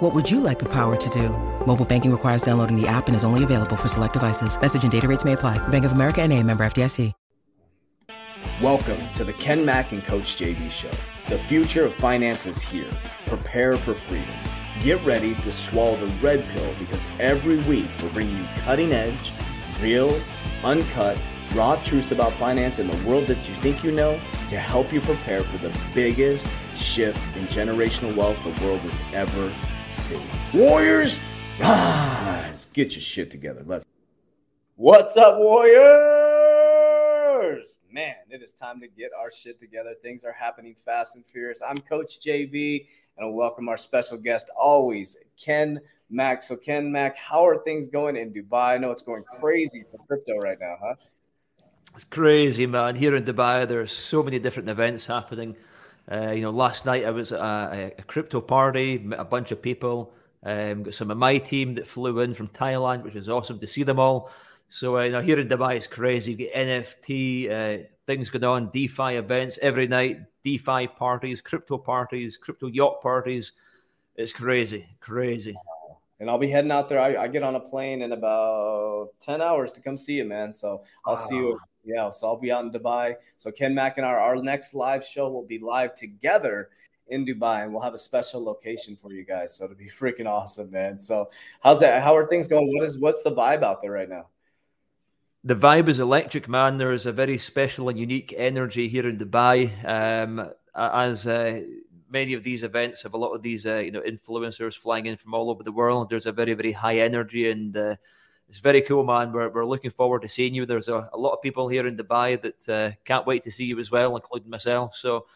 What would you like the power to do? Mobile banking requires downloading the app and is only available for select devices. Message and data rates may apply. Bank of America and a member FDIC. Welcome to the Ken Mack and Coach JB Show. The future of finance is here. Prepare for freedom. Get ready to swallow the red pill because every week we're bringing you cutting edge, real, uncut, raw truths about finance in the world that you think you know to help you prepare for the biggest shift in generational wealth the world has ever seen. Warriors, rise! Get your shit together. Let's. What's up, Warriors? Man, it is time to get our shit together. Things are happening fast and furious. I'm Coach JV, and I welcome our special guest always, Ken Mack. So, Ken Mack, how are things going in Dubai? I know it's going crazy for crypto right now, huh? It's crazy, man. Here in Dubai, there are so many different events happening. Uh, you know, last night I was at a, a crypto party, met a bunch of people. Um, got some of my team that flew in from Thailand, which was awesome to see them all. So, uh, you know, here in Dubai, it's crazy. You get NFT uh, things going on, DeFi events every night, DeFi parties, crypto parties, crypto yacht parties. It's crazy, crazy. And I'll be heading out there. I, I, get on a plane in about 10 hours to come see you, man. So I'll wow. see you. Yeah. So I'll be out in Dubai. So Ken Mack and our, our next live show will be live together in Dubai, and we'll have a special location for you guys. So it'll be freaking awesome, man. So how's that? How are things going? What is what's the vibe out there right now? the vibe is electric, man. There is a very special and unique energy here in Dubai. Um, as uh, many of these events have a lot of these, uh, you know, influencers flying in from all over the world. There's a very, very high energy, and uh, it's very cool, man. We're, we're looking forward to seeing you. There's a, a lot of people here in Dubai that uh, can't wait to see you as well, including myself. So.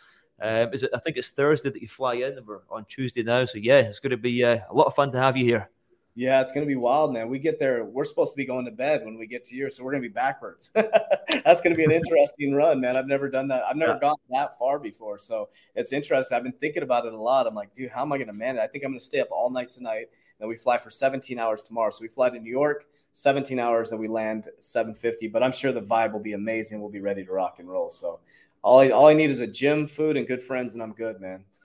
Um, is it? I think it's Thursday that you fly in, and we're on Tuesday now. So yeah, it's going to be uh, a lot of fun to have you here. Yeah, it's gonna be wild, man. We get there, we're supposed to be going to bed when we get to here, so we're gonna be backwards. That's gonna be an interesting run, man. I've never done that. I've never yeah. gone that far before, so it's interesting. I've been thinking about it a lot. I'm like, dude, how am I gonna manage? I think I'm gonna stay up all night tonight. Then we fly for 17 hours tomorrow. So we fly to New York, 17 hours, and we land 7:50. But I'm sure the vibe will be amazing. We'll be ready to rock and roll. So all I, all I need is a gym, food, and good friends, and I'm good, man.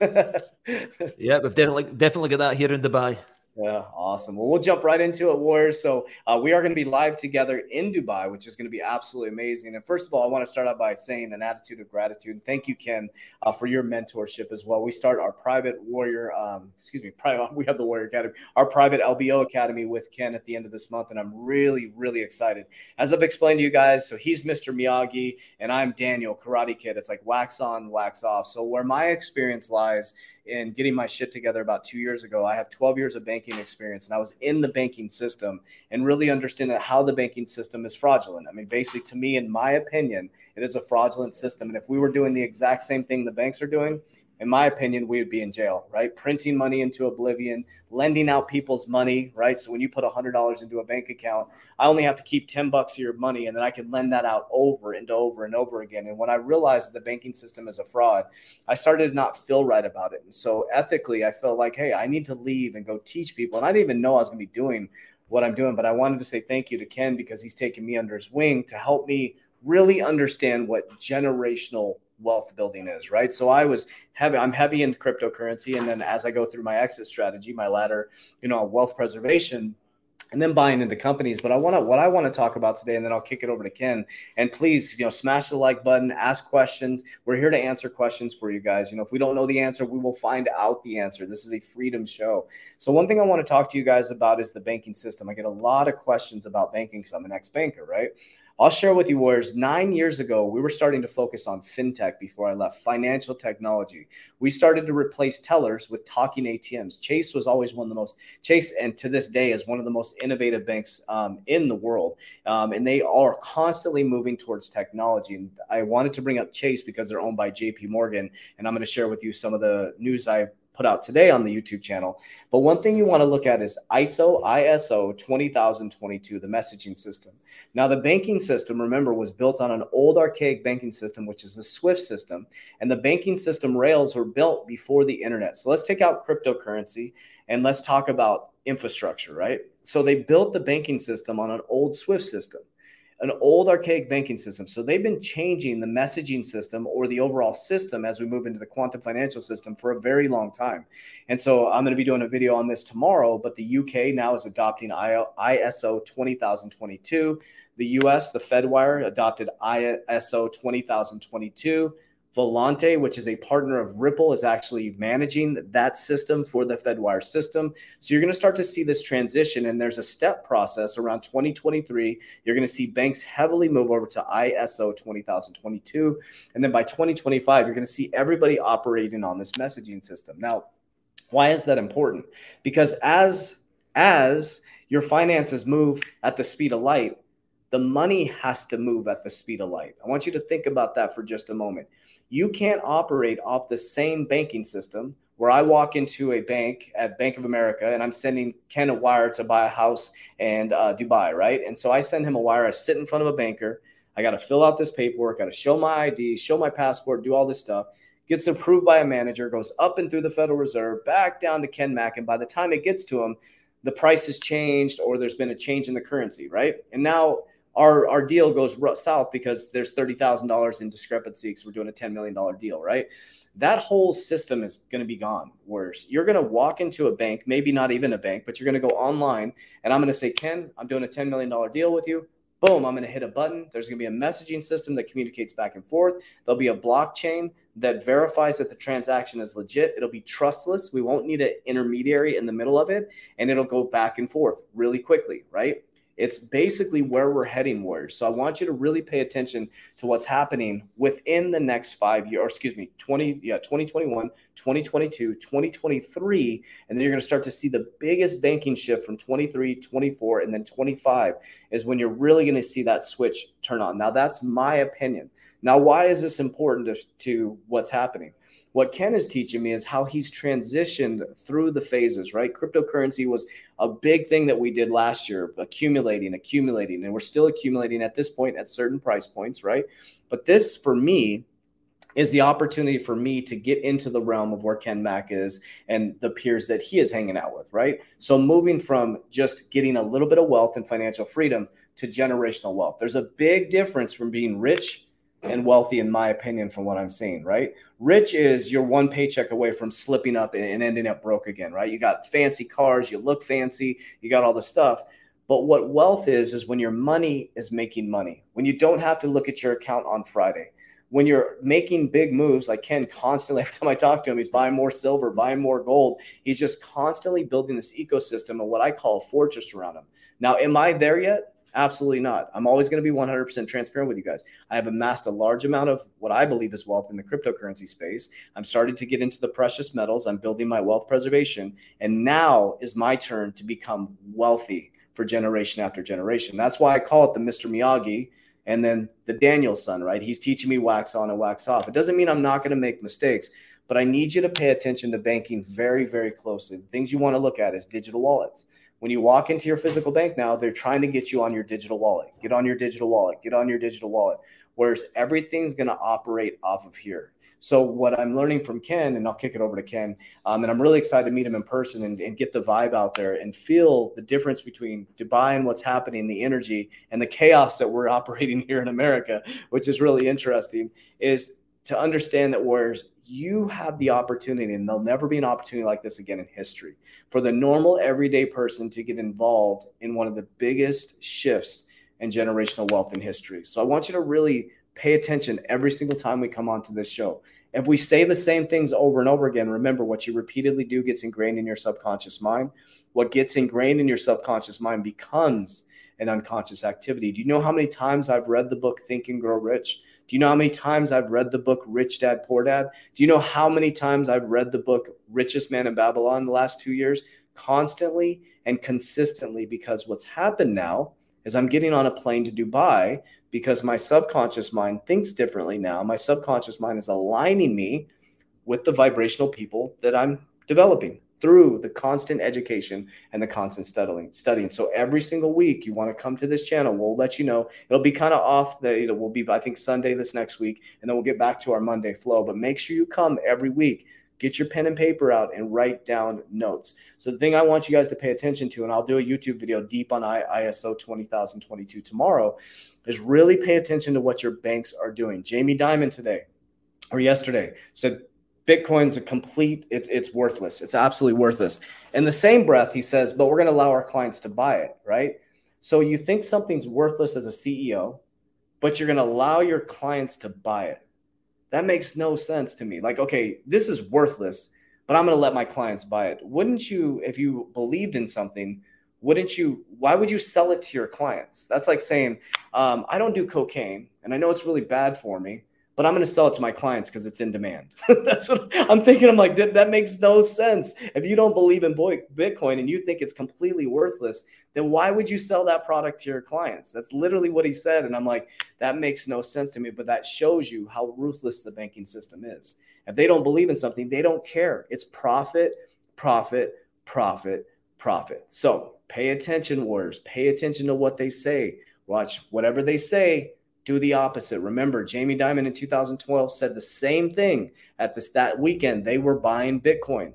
yeah, we've definitely definitely got that here in Dubai. Yeah, awesome. Well, we'll jump right into it, Warriors. So uh, we are going to be live together in Dubai, which is going to be absolutely amazing. And first of all, I want to start out by saying an attitude of gratitude and thank you, Ken, uh, for your mentorship as well. We start our private Warrior, um, excuse me, private, we have the Warrior Academy, our private LBO Academy with Ken at the end of this month, and I'm really, really excited. As I've explained to you guys, so he's Mr. Miyagi, and I'm Daniel Karate Kid. It's like wax on, wax off. So where my experience lies in getting my shit together about two years ago. I have 12 years of banking experience and I was in the banking system and really understanding how the banking system is fraudulent. I mean, basically, to me, in my opinion, it is a fraudulent system. And if we were doing the exact same thing the banks are doing, in my opinion, we would be in jail, right? Printing money into oblivion, lending out people's money, right? So when you put $100 into a bank account, I only have to keep 10 bucks of your money and then I can lend that out over and over and over again. And when I realized the banking system is a fraud, I started to not feel right about it. And so ethically, I felt like, hey, I need to leave and go teach people. And I didn't even know I was going to be doing what I'm doing, but I wanted to say thank you to Ken because he's taken me under his wing to help me really understand what generational wealth building is, right? So I was heavy, I'm heavy in cryptocurrency. And then as I go through my exit strategy, my ladder, you know, wealth preservation, and then buying into companies. But I want to what I want to talk about today, and then I'll kick it over to Ken. And please, you know, smash the like button, ask questions. We're here to answer questions for you guys. You know, if we don't know the answer, we will find out the answer. This is a freedom show. So one thing I want to talk to you guys about is the banking system. I get a lot of questions about banking because I'm an ex-banker, right? I'll share with you, Warriors. Nine years ago, we were starting to focus on fintech before I left, financial technology. We started to replace tellers with talking ATMs. Chase was always one of the most, Chase, and to this day, is one of the most innovative banks um, in the world. Um, and they are constantly moving towards technology. And I wanted to bring up Chase because they're owned by JP Morgan. And I'm going to share with you some of the news I put out today on the YouTube channel. But one thing you want to look at is ISO ISO 20022, the messaging system. Now, the banking system, remember, was built on an old archaic banking system, which is the SWIFT system. And the banking system rails were built before the internet. So let's take out cryptocurrency and let's talk about infrastructure, right? So they built the banking system on an old SWIFT system an old archaic banking system. So they've been changing the messaging system or the overall system as we move into the quantum financial system for a very long time. And so I'm going to be doing a video on this tomorrow, but the UK now is adopting ISO 20022. The US, the Fedwire, adopted ISO 20022. Volante, which is a partner of Ripple, is actually managing that system for the Fedwire system. So you're going to start to see this transition, and there's a step process around 2023. You're going to see banks heavily move over to ISO 20022. And then by 2025, you're going to see everybody operating on this messaging system. Now, why is that important? Because as as your finances move at the speed of light, the money has to move at the speed of light. I want you to think about that for just a moment you can't operate off the same banking system where I walk into a bank at Bank of America and I'm sending Ken a wire to buy a house in uh, Dubai, right? And so I send him a wire. I sit in front of a banker. I got to fill out this paperwork, got to show my ID, show my passport, do all this stuff. Gets approved by a manager, goes up and through the Federal Reserve, back down to Ken Mack. And by the time it gets to him, the price has changed or there's been a change in the currency, right? And now our our deal goes south because there's thirty thousand dollars in discrepancy because we're doing a ten million dollar deal, right? That whole system is going to be gone. Worse, you're going to walk into a bank, maybe not even a bank, but you're going to go online, and I'm going to say, Ken, I'm doing a ten million dollar deal with you. Boom, I'm going to hit a button. There's going to be a messaging system that communicates back and forth. There'll be a blockchain that verifies that the transaction is legit. It'll be trustless. We won't need an intermediary in the middle of it, and it'll go back and forth really quickly, right? It's basically where we're heading, Warriors. So I want you to really pay attention to what's happening within the next five years, or excuse me, 20, yeah, 2021, 2022, 2023. And then you're going to start to see the biggest banking shift from 23, 24, and then 25 is when you're really going to see that switch turn on. Now, that's my opinion. Now, why is this important to, to what's happening? What Ken is teaching me is how he's transitioned through the phases, right? Cryptocurrency was a big thing that we did last year, accumulating, accumulating, and we're still accumulating at this point at certain price points, right? But this, for me, is the opportunity for me to get into the realm of where Ken Mack is and the peers that he is hanging out with, right? So moving from just getting a little bit of wealth and financial freedom to generational wealth. There's a big difference from being rich and wealthy, in my opinion, from what I'm seeing, right? Rich is you're one paycheck away from slipping up and ending up broke again, right? You got fancy cars, you look fancy, you got all the stuff. But what wealth is, is when your money is making money, when you don't have to look at your account on Friday, when you're making big moves, like Ken constantly, every time I talk to him, he's buying more silver, buying more gold. He's just constantly building this ecosystem of what I call a fortress around him. Now, am I there yet? Absolutely not. I'm always going to be 100% transparent with you guys. I have amassed a large amount of what I believe is wealth in the cryptocurrency space. I'm starting to get into the precious metals. I'm building my wealth preservation. And now is my turn to become wealthy for generation after generation. That's why I call it the Mr. Miyagi and then the Daniel-san, right? He's teaching me wax on and wax off. It doesn't mean I'm not going to make mistakes, but I need you to pay attention to banking very, very closely. The things you want to look at is digital wallets when you walk into your physical bank now, they're trying to get you on your digital wallet. Get on your digital wallet. Get on your digital wallet. Whereas everything's going to operate off of here. So what I'm learning from Ken, and I'll kick it over to Ken, um, and I'm really excited to meet him in person and, and, get the vibe out there and feel the difference between Dubai and what's happening, the energy and the chaos that we're operating here in America, which is really interesting, is to understand that whereas you have the opportunity, and there'll never be an opportunity like this again in history, for the normal everyday person to get involved in one of the biggest shifts in generational wealth in history. So I want you to really pay attention every single time we come onto this show. If we say the same things over and over again, remember what you repeatedly do gets ingrained in your subconscious mind. What gets ingrained in your subconscious mind becomes an unconscious activity. Do you know how many times I've read the book Think and Grow Rich? Do you know how many times I've read the book Rich Dad Poor Dad? Do you know how many times I've read the book Richest Man in Babylon the last two years? Constantly and consistently, because what's happened now is I'm getting on a plane to Dubai because my subconscious mind thinks differently now. My subconscious mind is aligning me with the vibrational people that I'm developing through the constant education and the constant studying studying. So every single week you want to come to this channel we'll let you know. It'll be kind of off the it will be i think sunday this next week and then we'll get back to our monday flow. But make sure you come every week get your pen and paper out and write down notes. So the thing i want you guys to pay attention to and i'll do a youtube video deep on iso 20022 tomorrow is really pay attention to what your banks are doing. Jamie dimon today or yesterday said Bitcoin's a complete, it's it's worthless. It's absolutely worthless. In the same breath, he says, but we're going to allow our clients to buy it, right? So you think something's worthless as a CEO, but you're going to allow your clients to buy it. That makes no sense to me. Like, okay, this is worthless, but I'm going to let my clients buy it. Wouldn't you, if you believed in something, wouldn't you, why would you sell it to your clients? That's like saying, um, I don't do cocaine and I know it's really bad for me, but I'm going to sell it to my clients because it's in demand. That's what I'm thinking. I'm like, that makes no sense. If you don't believe in Bitcoin and you think it's completely worthless, then why would you sell that product to your clients? That's literally what he said. And I'm like, that makes no sense to me. But that shows you how ruthless the banking system is. If they don't believe in something, they don't care. It's profit, profit, profit, profit. So pay attention, warriors. Pay attention to what they say. Watch whatever they say do the opposite. Remember, Jamie Dimon in 2012 said the same thing at this that weekend. They were buying Bitcoin.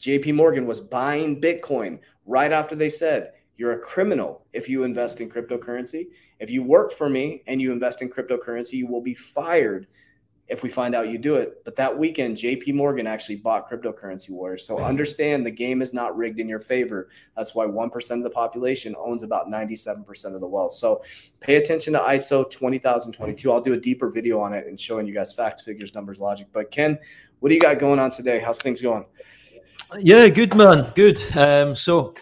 JP Morgan was buying Bitcoin right after they said, You're a criminal if you invest in cryptocurrency. If you work for me and you invest in cryptocurrency, you will be fired if we find out you do it. But that weekend, JP Morgan actually bought cryptocurrency wars. So understand the game is not rigged in your favor. That's why 1% of the population owns about 97% of the wealth. So pay attention to ISO 20022. I'll do a deeper video on it and showing you guys facts, figures, numbers, logic. But Ken, what do you got going on today? How's things going? Yeah, good man. Good. Um, so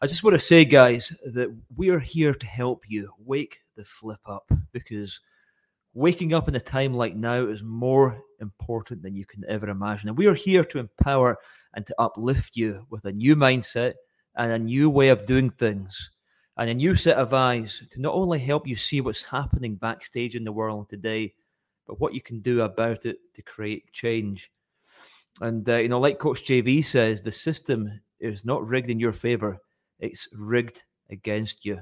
I just want to say, guys, that we are here to help you wake the flip up because – Waking up in a time like now is more important than you can ever imagine. And we are here to empower and to uplift you with a new mindset and a new way of doing things and a new set of eyes to not only help you see what's happening backstage in the world today, but what you can do about it to create change. And, uh, you know, like Coach JV says, the system is not rigged in your favor, it's rigged against you.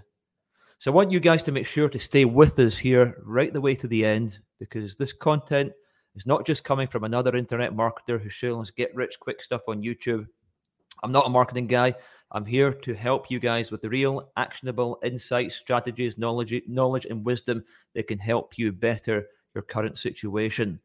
So I want you guys to make sure to stay with us here right the way to the end because this content is not just coming from another internet marketer who's showing us get rich quick stuff on YouTube. I'm not a marketing guy. I'm here to help you guys with the real actionable insights, strategies, knowledge, knowledge and wisdom that can help you better your current situation.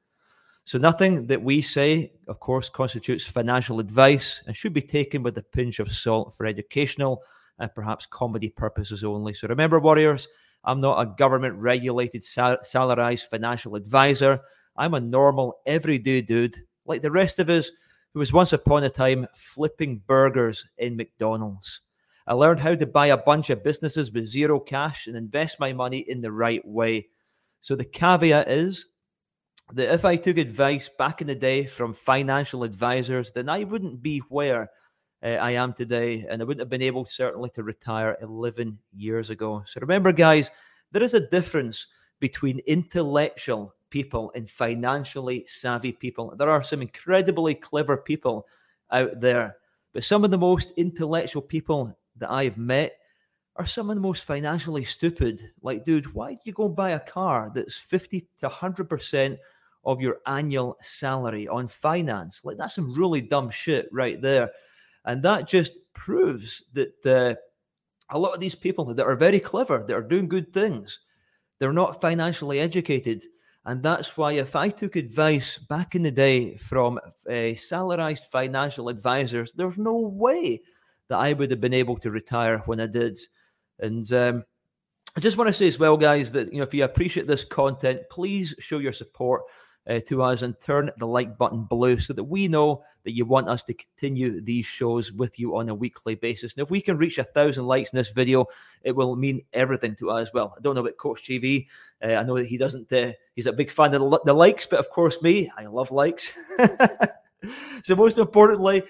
So nothing that we say, of course, constitutes financial advice and should be taken with a pinch of salt for educational and perhaps comedy purposes only. So remember, Warriors, I'm not a government regulated, sal- salarized financial advisor. I'm a normal, everyday dude like the rest of us who was once upon a time flipping burgers in McDonald's. I learned how to buy a bunch of businesses with zero cash and invest my money in the right way. So the caveat is that if I took advice back in the day from financial advisors, then I wouldn't be where uh, I am today, and I wouldn't have been able certainly to retire 11 years ago. So remember, guys, there is a difference between intellectual people and financially savvy people. There are some incredibly clever people out there, but some of the most intellectual people that I've met are some of the most financially stupid. Like, dude, why did you go and buy a car that's 50 to 100% of your annual salary on finance? Like, that's some really dumb shit right there. And that just proves that uh, a lot of these people that are very clever, that are doing good things, they're not financially educated And that's why, if I took advice back in the day from uh, salarized financial advisors, there's no way that I would have been able to retire when I did. And um, I just want to say as well, guys, that you know if you appreciate this content, please show your support uh, to us and turn the like button blue so that we know that you want us to continue these shows with you on a weekly basis. And if we can reach a thousand likes in this video, it will mean everything to us. Well, I don't know about Coach JV. Uh, I know that he doesn't. Uh, he's a big fan of the likes, but of course, me, I love likes. so most importantly,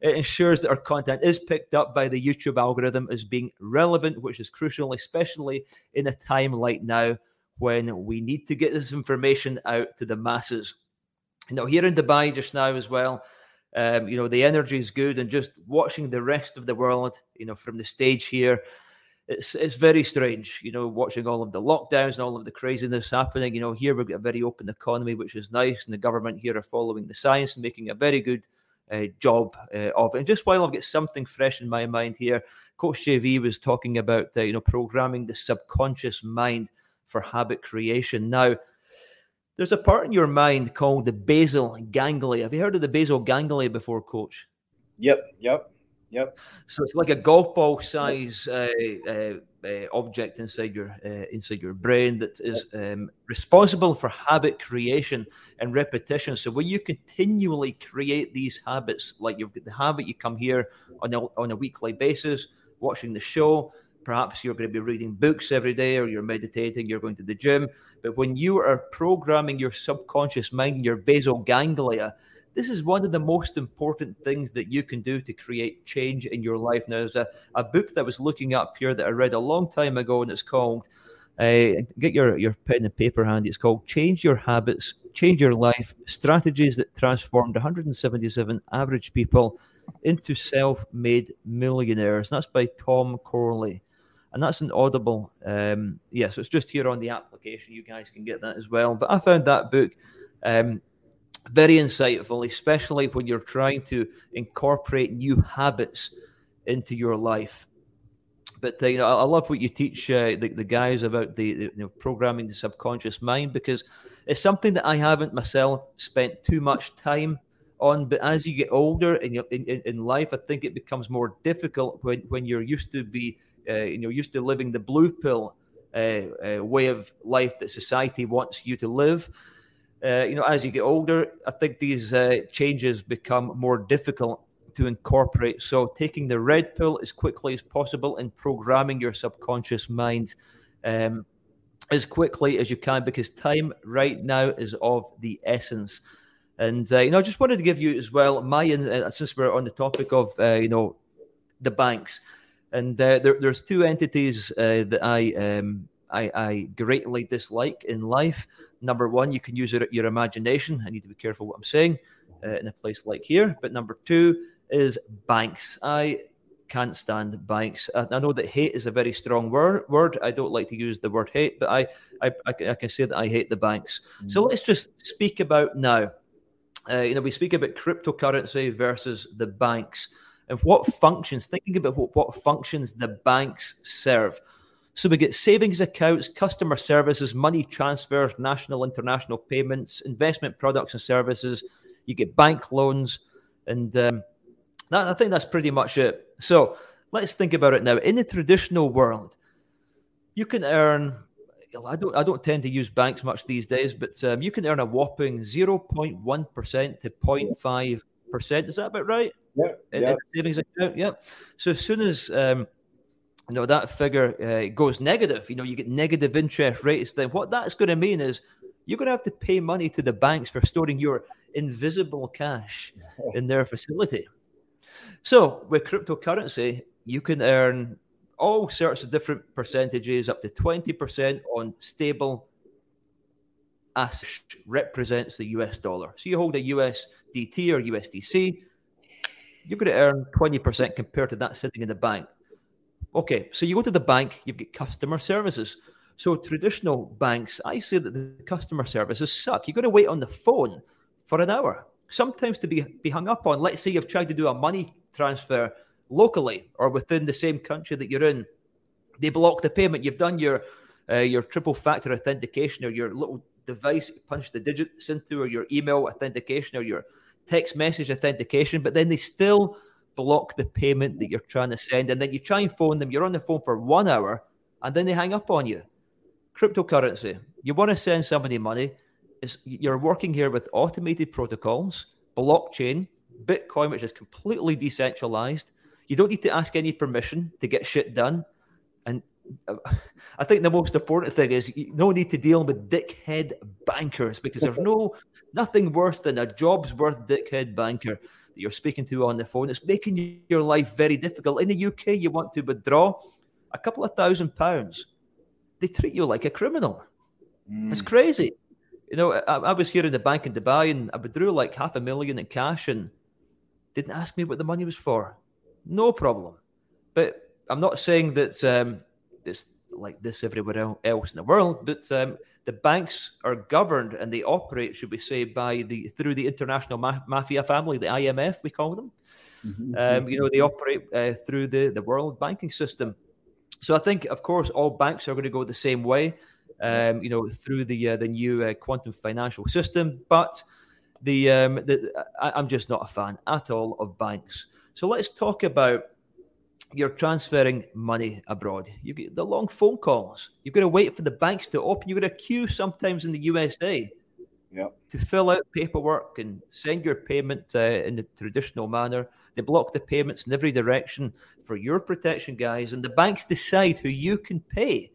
it ensures that our content is picked up by the YouTube algorithm as being relevant, which is crucial, especially in a time like now when we need to get this information out to the masses. You know, here in Dubai just now as well, um, you know, the energy is good, and just watching the rest of the world, you know, from the stage here, it's it's very strange. You know, watching all of the lockdowns and all of the craziness happening. You know, here we've got a very open economy, which is nice, and the government here are following the science and making a very good uh, job uh, of it. And just while I've got something fresh in my mind here, Coach JV was talking about uh, you know programming the subconscious mind for habit creation. Now, there's a part in your mind called the basal ganglia. Have you heard of the basal ganglia before, Coach? Yep, yep, yep. So it's like a golf ball size uh, uh, uh, object inside your uh, inside your brain that is um, responsible for habit creation and repetition. So when you continually create these habits, like you've got the habit, you come here on a, on a weekly basis, watching the show Perhaps you're going to be reading books every day or you're meditating, you're going to the gym. But when you are programming your subconscious mind, your basal ganglia, this is one of the most important things that you can do to create change in your life. Now, there's a, a book that was looking up here that I read a long time ago, and it's called uh, get your, your pen and paper handy. It's called Change Your Habits, Change Your Life Strategies that Transformed 177 Average People into Self Made Millionaires. And that's by Tom Corley and that's an audible. Um, yeah, so it's just here on the application. You guys can get that as well. But I found that book um, very insightful, especially when you're trying to incorporate new habits into your life. But uh, you know, I, love what you teach uh, the, the guys about the, the you know, programming the subconscious mind because it's something that I haven't myself spent too much time on. But as you get older in, your, in, in life, I think it becomes more difficult when, when you're used to be you know used to living the blue pill uh, uh, way of life that society wants you to live. you know, as you get older, I think these changes become more difficult to incorporate. So, taking the red pill as quickly as possible and programming your subconscious mind um, as quickly as you can because time right now is of the essence. And uh, you know, I just wanted to give you as well my uh, since we're on the topic of uh, you know the banks. And uh, there, there's two entities uh, that I, um, I, I greatly dislike in life. Number one, you can use your, your imagination. I need to be careful what I'm saying uh, in a place like here. But number two is banks. I can't stand banks. I, I, know that hate is a very strong word. Word. I don't like to use the word hate, but I, I, I can say that I hate the banks. Mm. So let's just speak about now. Uh, you know, we speak about cryptocurrency versus the banks and what functions, thinking about what, what functions the banks serve. So we get savings accounts, customer services, money transfers, national, international payments, investment products and services. You get bank loans, and um, that, I think that's pretty much it. So let's think about it now. In the traditional world, you can earn. I don't. I don't tend to use banks much these days, but um, you can earn a whopping zero point one percent to 0.5 percent. Is that about right? Yeah, yeah. savings account. Yeah. So as soon as um, you know that figure uh, goes negative, you know you get negative interest rates. Then what that's going to mean is you're going to have to pay money to the banks for storing your invisible cash in their facility. So with cryptocurrency, you can earn all sorts of different percentages, up to 20% on stable assets, represents the US dollar. So you hold a USDT or USDC, you're going to earn 20% compared to that sitting in the bank. Okay, so you go to the bank, you've got customer services. So traditional banks, I say that the customer services suck. You're going to wait on the phone for an hour, sometimes to be, be hung up on. Let's say you've tried to do a money transfer locally or within the same country that you're in. They block the payment. You've done your uh, your triple factor authentication or your little device punch the digits into, or your email authentication, or your text message authentication, but then they still block the payment that you're trying to send. And then you try and phone them, you're on the phone for one hour, and then they hang up on you. Cryptocurrency, you want to send somebody money, it's, you're working here with automated protocols, blockchain, Bitcoin, which is completely decentralized. You don't need to ask any permission to get shit done. I think the most important thing is no need to deal with dickhead bankers because there's no nothing worse than a job's worth dickhead banker that you're speaking to on the phone. It's making your life very difficult. In the UK, you want to withdraw a couple of thousand pounds. They treat you like a criminal. Mm. It's crazy. You know, I, I, was here in the bank in Dubai and I withdrew like half a million in cash and didn't ask me what the money was for. No problem. But I'm not saying that um, it's like this everywhere else in the world, but um, the banks are governed and they operate, should we say, by the through the international ma- mafia family, the IMF, we call them. Mm-hmm. Um, you know, they operate uh, through the, the world banking system. So I think, of course, all banks are going to go the same way um, you know, through the uh, the new uh, quantum financial system. But the, um, the I, am just not a fan at all of banks. So let's talk about you're transferring money abroad. You get the long phone calls. You've got to wait for the banks to open. You've got to queue sometimes in the USA yep. to fill out paperwork and send your payment uh, in the traditional manner. They block the payments in every direction for your protection, guys. And the banks decide who you can pay.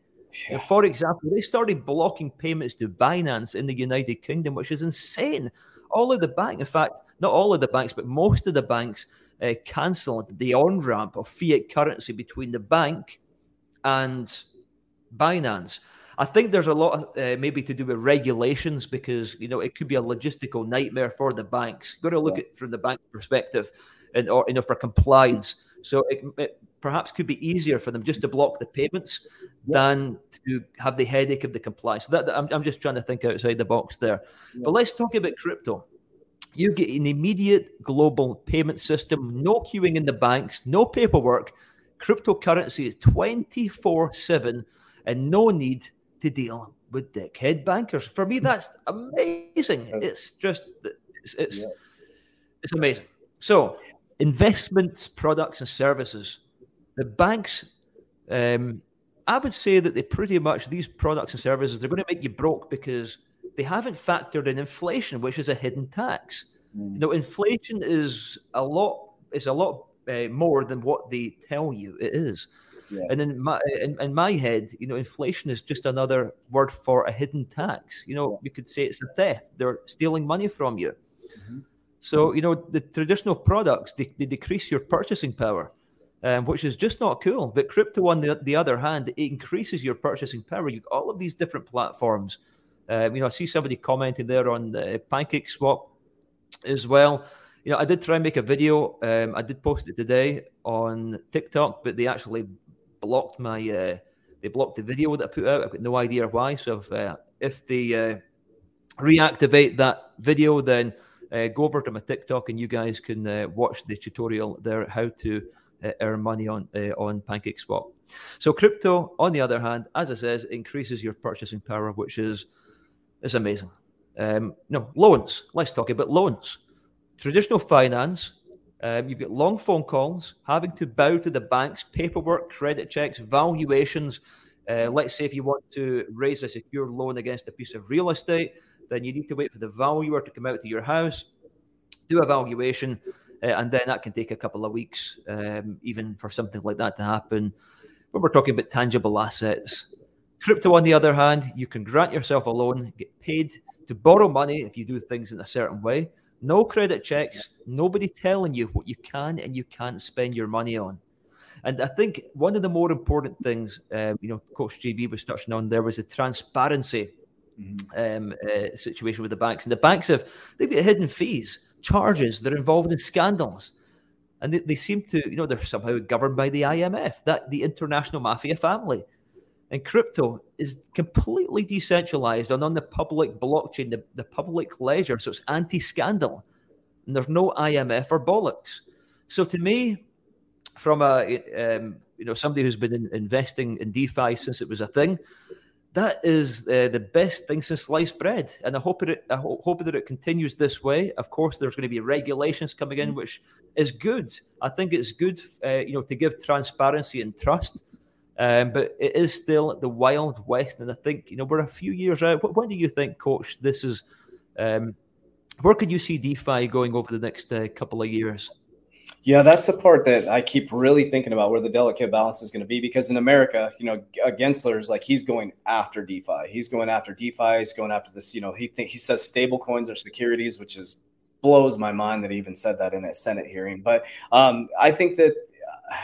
Yeah. For example, they started blocking payments to Binance in the United Kingdom, which is insane. All of the bank, in fact, not all of the banks, but most of the banks uh, cancelled the on ramp of fiat currency between the bank and Binance. I think there's a lot of, uh, maybe to do with regulations because you know it could be a logistical nightmare for the banks. You've got to look yeah. at from the bank perspective, and or you know for compliance. So it, it perhaps could be easier for them just to block the payments than to have the headache of the compliance. So that, that I'm, I'm, just trying to think outside the box there. Yeah. But let's talk about crypto. You get an immediate global payment system, no queuing in the banks, no paperwork. Cryptocurrency is 24 7 and no need to deal with dickhead bankers. For me, that's amazing. It's just, it's, it's, yeah. it's amazing. So, investments, products, and services. The banks um, I would say that they pretty much these products and services they're going to make you broke because they haven't factored in inflation, which is a hidden tax. Mm. You know, inflation is a lot is a lot uh, more than what they tell you it is. Yes. And in my in, in, my head, you know, inflation is just another word for a hidden tax. You know, yeah. you could say it's a theft. They're stealing money from you. Mm-hmm. So, you know, the traditional products they, they decrease your purchasing power um, which is just not cool. But crypto, on the, the other hand, it increases your purchasing power. You've all of these different platforms. Um, you know, I see somebody commenting there on the Pancake Swap as well. You know, I did try and make a video. Um, I did post it today on TikTok, but they actually blocked my. Uh, they blocked the video that I put out. I've got no idea why. So if, uh, if they uh, reactivate that video, then uh, go over to my TikTok and you guys can uh, watch the tutorial there how to uh, earn money on uh, on Pancake Swap. So crypto, on the other hand, as I says, increases your purchasing power, which is is amazing. Um, no loans. Let's talk about loans. Traditional finance. Um, you've got long phone calls, having to bow to the banks, paperwork, credit checks, valuations. Uh, let's say if you want to raise a secure loan against a piece of real estate, then you need to wait for the valuer to come out to your house, do a valuation, uh, and then that can take a couple of weeks, um, even for something like that to happen. But we're talking about tangible assets. Crypto, on the other hand, you can grant yourself a loan, get paid to borrow money if you do things in a certain way. No credit checks, nobody telling you what you can and you can't spend your money on. And I think one of the more important things, um, you know, Coach JB was touching on there was the transparency mm-hmm. um, uh, situation with the banks. And the banks have they've got hidden fees charges. They're involved in scandals. And they, they seem to, you know, they're somehow governed by the IMF, that the international mafia family. And crypto is completely decentralized and on the public blockchain, the, the public ledger. So it's anti scandal. And there's no IMF or bollocks. So to me, from a um, you know somebody who's been in, investing in DeFi since it was a thing, that is uh, the best thing since sliced bread. And I hope it, I hope that it continues this way. Of course, there's going to be regulations coming in, which is good. I think it's good, uh, you know, to give transparency and trust. Um, but it is still the wild west, and I think you know we're a few years out. When do you think, Coach? This is um, where could you see DeFi going over the next uh, couple of years? Yeah, that's the part that I keep really thinking about where the delicate balance is going to be because in America, you know, Gensler's like he's going after DeFi. He's going after DeFi. He's going after this. You know, he th- he says stable coins are securities, which is blows my mind that he even said that in a Senate hearing. But um, I think that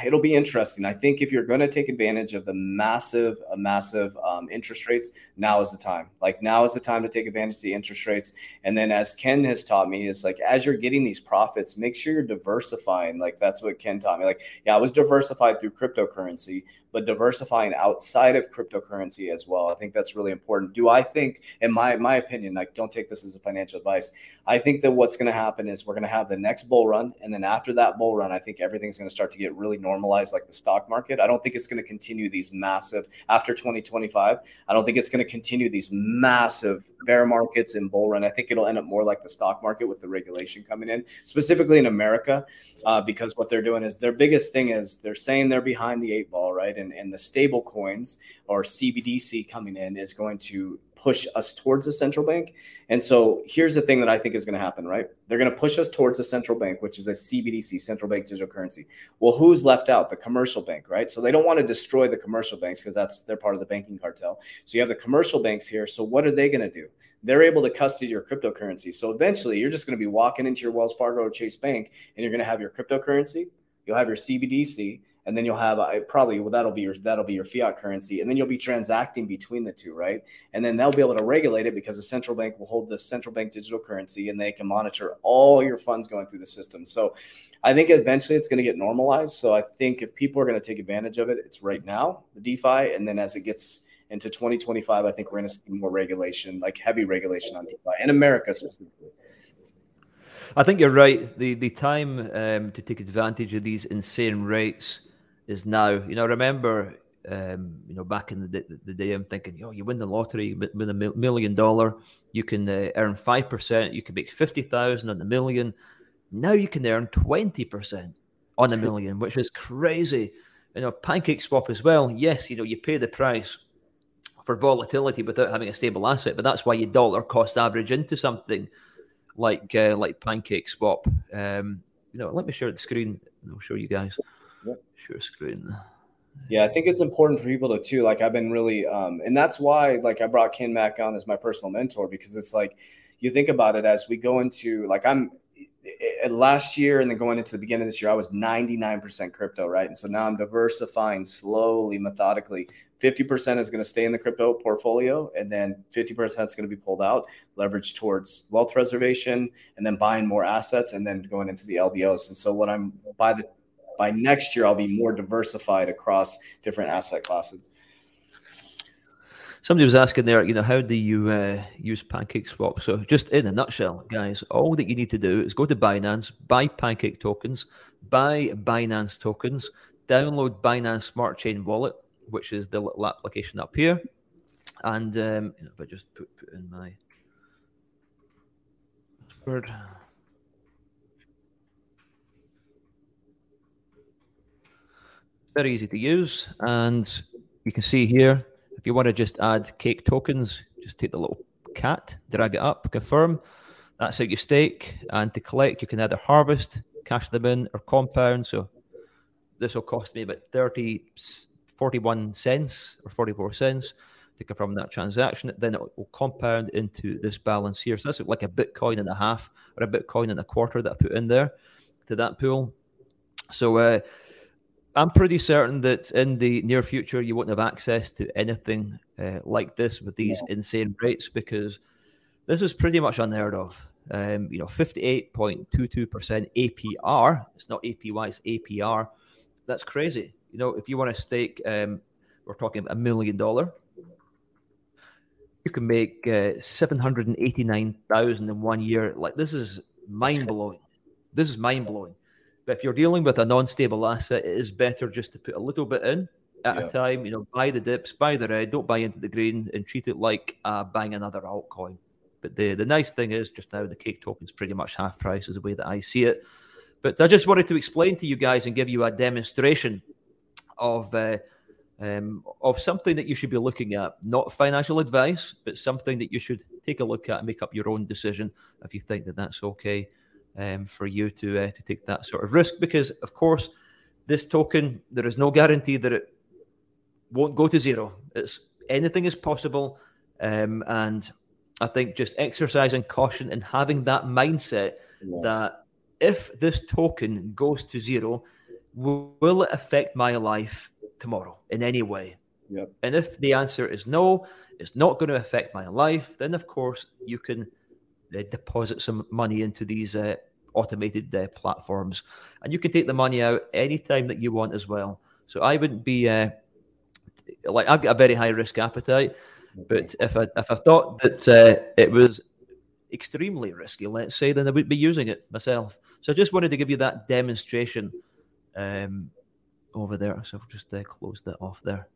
it'll be interesting. I think if you're going to take advantage of the massive, massive um, interest rates, now is the time. Like now is the time to take advantage of the interest rates. And then, as Ken has taught me, is like as you're getting these profits, make sure you're diversifying. Like that's what Ken taught me. Like, yeah, I was diversified through cryptocurrency, but diversifying outside of cryptocurrency as well. I think that's really important. Do I think, in my my opinion, like don't take this as a financial advice. I think that what's going to happen is we're going to have the next bull run, and then after that bull run, I think everything's going to start to get really normalized, like the stock market. I don't think it's going to continue these massive after 2025. I don't think it's going to continue these massive bear markets and bull run. I think it'll end up more like the stock market with the regulation coming in, specifically in America, uh, because what they're doing is their biggest thing is they're saying they're behind the eight ball, right? And, and the stable coins or CBDC coming in is going to push us towards the central bank. And so here's the thing that I think is going to happen, right? They're going to push us towards the central bank, which is a CBDC, central bank digital currency. Well, who's left out? The commercial bank, right? So they don't want to destroy the commercial banks because that's they're part of the banking cartel. So you have the commercial banks here. So what are they going to do? They're able to custody your cryptocurrency. So eventually you're just going to be walking into your Wells Fargo or Chase Bank and you're going to have your cryptocurrency, you'll have your CBDC, and then you'll have uh, probably well, that'll be your that'll be your fiat currency, and then you'll be transacting between the two, right? And then they'll be able to regulate it because the central bank will hold the central bank digital currency, and they can monitor all your funds going through the system. So, I think eventually it's going to get normalized. So I think if people are going to take advantage of it, it's right now the DeFi, and then as it gets into 2025, I think we're going to see more regulation, like heavy regulation on DeFi in America specifically. I think you're right. The the time um, to take advantage of these insane rates is now. You know, remember, um, you know, back in the, the, the, day, I'm thinking, yo, you win the lottery, win a million dollar, you can uh, earn five percent, you can make fifty thousand on the million. Now you can earn twenty percent on a million, which is crazy. You know, pancake swap as well. Yes, you know, you pay the price for volatility without having a stable asset, but that's why you dollar cost average into something like uh, like pancake swap. Um, you know, let me share the screen. I'll show you guys. Share screen. Yeah, I think it's important for people to too. Like I've been really, um, and that's why like I brought Ken Mack on as my personal mentor because it's like you think about it as we go into like I'm last year and then going into the beginning of this year, I was 99% crypto, right? And so now I'm diversifying slowly, methodically. 50% is going to stay in the crypto portfolio, and then 50% is going to be pulled out, leveraged towards wealth reservation, and then buying more assets, and then going into the LBOs. And so, what I'm by the by next year, I'll be more diversified across different asset classes. Somebody was asking there, you know, how do you uh, use Pancake Swap? So, just in a nutshell, guys, all that you need to do is go to Binance, buy Pancake tokens, buy Binance tokens, download Binance Smart Chain Wallet, which is the little application up here. And um, if I just put, put in my word. Very easy to use. And you can see here, if you want to just add cake tokens, just take the little cat, drag it up, confirm. That's how you stake. And to collect, you can either harvest, cash them in, or compound. So this will cost me about 30, 41 cents or 44 cents to confirm that transaction. Then it will compound into this balance here. So that's like a Bitcoin and a half or a Bitcoin and a quarter that I put in there to that pool. So uh, I'm pretty certain that in the near future you won't have access to anything uh, like this with these yeah. insane rates because this is pretty much unheard of. Um, you know, 58.22% APR. It's not APY, it's APR. That's crazy. You know, if you want to stake, um, we're talking a million dollar, you can make uh, 789,000 in one year. Like, this is mind blowing. This is mind blowing. But if you're dealing with a non-stable asset, it is better just to put a little bit in at yeah. a time. You know, buy the dips, buy the red, don't buy into the green, and treat it like uh, buying another altcoin. But the the nice thing is, just now the cake token is pretty much half price, is the way that I see it. But I just wanted to explain to you guys and give you a demonstration of. Uh, um, of something that you should be looking at, not financial advice, but something that you should take a look at and make up your own decision if you think that that's okay um, for you to uh, to take that sort of risk. Because of course, this token there is no guarantee that it won't go to zero. It's anything is possible, um, and I think just exercising caution and having that mindset yes. that if this token goes to zero, will it affect my life tomorrow in any way? Yep. And if the answer is no, it's not going to affect my life, then of course you can uh, deposit some money into these uh, automated uh, platforms, and you can take the money out anytime that you want as well. So I wouldn't be uh, like I've got a very high risk appetite, but if I if I thought that uh, it was extremely risky, let's say, then I wouldn't be using it myself. So I just wanted to give you that demonstration um, over there. So I've just uh, closed that off there.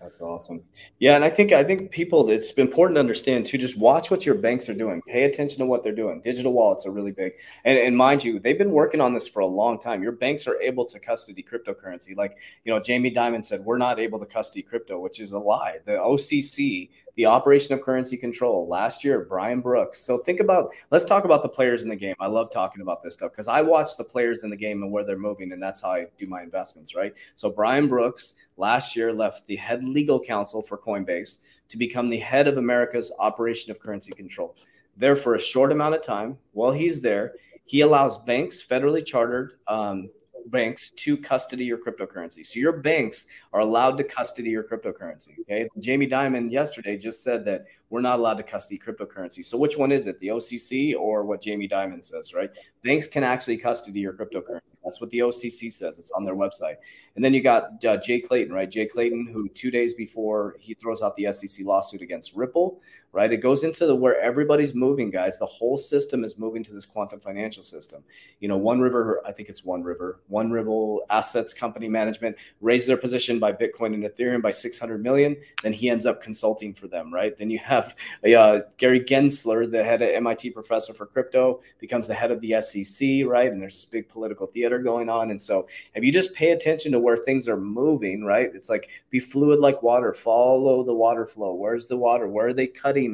That's awesome. Yeah, and I think I think people it's important to understand too. Just watch what your banks are doing. Pay attention to what they're doing. Digital wallets are really big, and, and mind you, they've been working on this for a long time. Your banks are able to custody cryptocurrency. Like you know, Jamie Dimon said, we're not able to custody crypto, which is a lie. The OCC the operation of currency control last year, Brian Brooks. So think about, let's talk about the players in the game. I love talking about this stuff because I watch the players in the game and where they're moving, and that's how I do my investments, right? So Brian Brooks last year left the head legal counsel for Coinbase to become the head of America's operation of currency control. There for a short amount of time, while he's there, he allows banks, federally chartered um, banks to custody your cryptocurrency. So your banks are allowed to custody your cryptocurrency. Okay. Jamie Dimon yesterday just said that we're not allowed to custody cryptocurrency. So which one is it? The OCC or what Jamie Dimon says, right? Banks can actually custody your cryptocurrency. That's what the OCC says. It's on their website. And then you got uh, Jay Clayton, right? Jay Clayton, who two days before he throws out the SEC lawsuit against Ripple, right? It goes into the where everybody's moving, guys. The whole system is moving to this quantum financial system. You know, One River, I think it's One River, One River Assets Company Management raises their position by Bitcoin and Ethereum by 600 million. Then he ends up consulting for them, right? Then you have uh, Gary Gensler, the head of MIT professor for crypto, becomes the head of the SEC, right? And there's this big political theater going on. And so if you just pay attention to where things are moving, right? It's like be fluid like water, follow the water flow. Where's the water? Where are they cutting?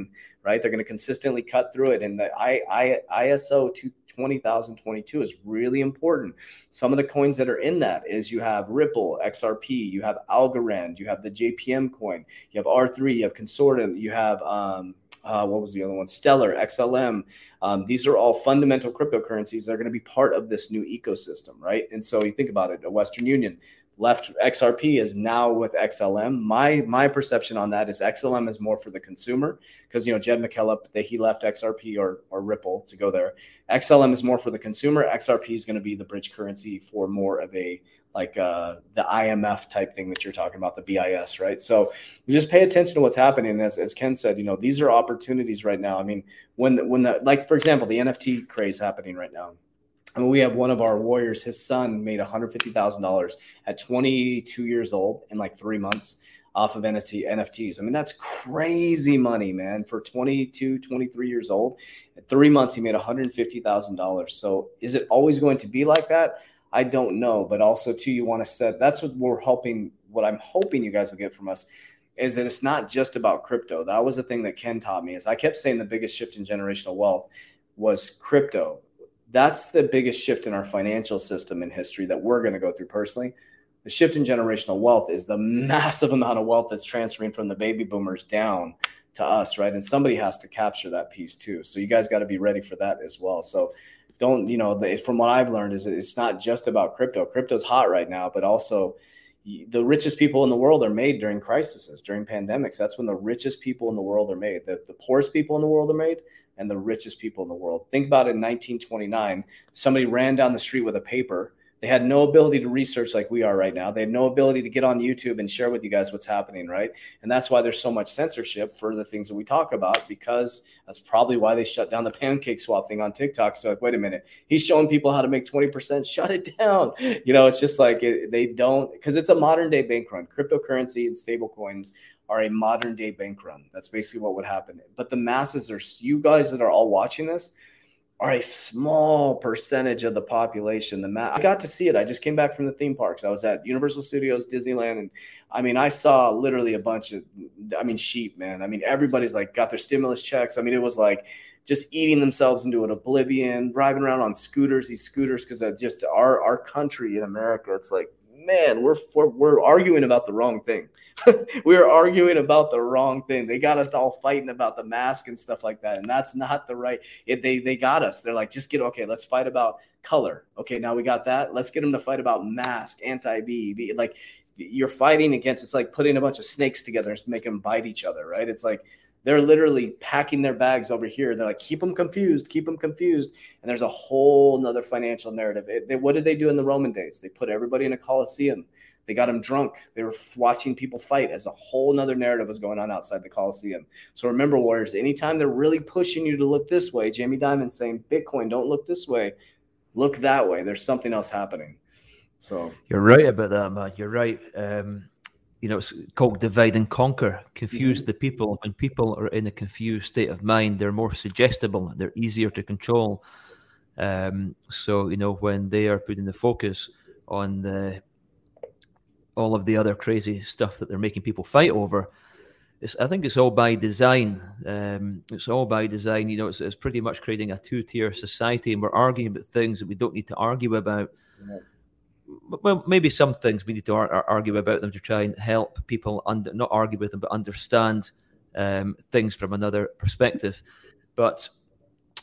Right? They're going to consistently cut through it. And the I, I, ISO 20022 is really important. Some of the coins that are in that is you have Ripple, XRP, you have Algorand, you have the JPM coin, you have R3, you have Consortium, you have um, uh, what was the other one? Stellar, XLM. Um, these are all fundamental cryptocurrencies that are going to be part of this new ecosystem, right? And so you think about it, a Western Union, left XRP is now with XLM. My my perception on that is XLM is more for the consumer because you know Jed McCaleb that he left XRP or or Ripple to go there. XLM is more for the consumer. XRP is going to be the bridge currency for more of a like uh, the IMF type thing that you're talking about, the BIS, right? So just pay attention to what's happening. As, as Ken said, you know, these are opportunities right now. I mean, when the, when the like for example, the NFT craze happening right now I mean, we have one of our warriors. His son made one hundred fifty thousand dollars at twenty two years old in like three months off of NFT, NFTs. I mean, that's crazy money, man. For 22, 23 years old, at three months, he made $150,000. So is it always going to be like that? I don't know. But also, too, you want to set that's what we're helping, what I'm hoping you guys will get from us is that it's not just about crypto. That was the thing that Ken taught me is I kept saying the biggest shift in generational wealth was crypto that's the biggest shift in our financial system in history that we're going to go through personally. The shift in generational wealth is the massive amount of wealth that's transferring from the baby boomers down to us, right? And somebody has to capture that piece too. So you guys got to be ready for that as well. So don't, you know, from what I've learned is it's not just about crypto. Crypto's hot right now, but also the richest people in the world are made during crises, during pandemics. That's when the richest people in the world are made. The, the poorest people in the world are made and the richest people in the world. Think about in 1929, somebody ran down the street with a paper They had no ability to research like we are right now. They had no ability to get on YouTube and share with you guys what's happening, right? And that's why there's so much censorship for the things that we talk about, because that's probably why they shut down the pancake swap thing on TikTok. So, like, wait a minute, he's showing people how to make 20%, shut it down. You know, it's just like it, they don't, because it's a modern day bank run. Cryptocurrency and stable coins are a modern day bank run. That's basically what would happen. But the masses are, you guys that are all watching this, are a small percentage of the population. The ma- I got to see it. I just came back from the theme parks. I was at Universal Studios, Disneyland, and I mean, I saw literally a bunch of, I mean, sheep, man. I mean, everybody's like got their stimulus checks. I mean, it was like just eating themselves into an oblivion, driving around on scooters, these scooters, because just our our country in America, it's like, man, we're we're, we're arguing about the wrong thing. we were arguing about the wrong thing. They got us all fighting about the mask and stuff like that, and that's not the right. It, they they got us. They're like, just get okay. Let's fight about color. Okay, now we got that. Let's get them to fight about mask, anti B. Like you're fighting against. It's like putting a bunch of snakes together and make them bite each other, right? It's like they're literally packing their bags over here. They're like, keep them confused, keep them confused. And there's a whole nother financial narrative. It, they, what did they do in the Roman days? They put everybody in a coliseum they got him drunk. They were watching people fight as a whole nother narrative was going on outside the Coliseum. So remember, Warriors, anytime they're really pushing you to look this way, Jamie Dimon saying, Bitcoin, don't look this way, look that way. There's something else happening. So you're right about that, man. You're right. Um, you know, it's called divide and conquer. Confuse mm-hmm. the people. When people are in a confused state of mind, they're more suggestible. They're easier to control. Um, so you know, when they are putting the focus on the all of the other crazy stuff that they're making people fight over. It's, I think it's all by design. Um, it's all by design. You know, it's, it's pretty much creating a two-tier society, and we're arguing about things that we don't need to argue about. Yeah. Well, maybe some things we need to ar- argue about them to try and help people under, not argue with them, but understand um, things from another perspective. But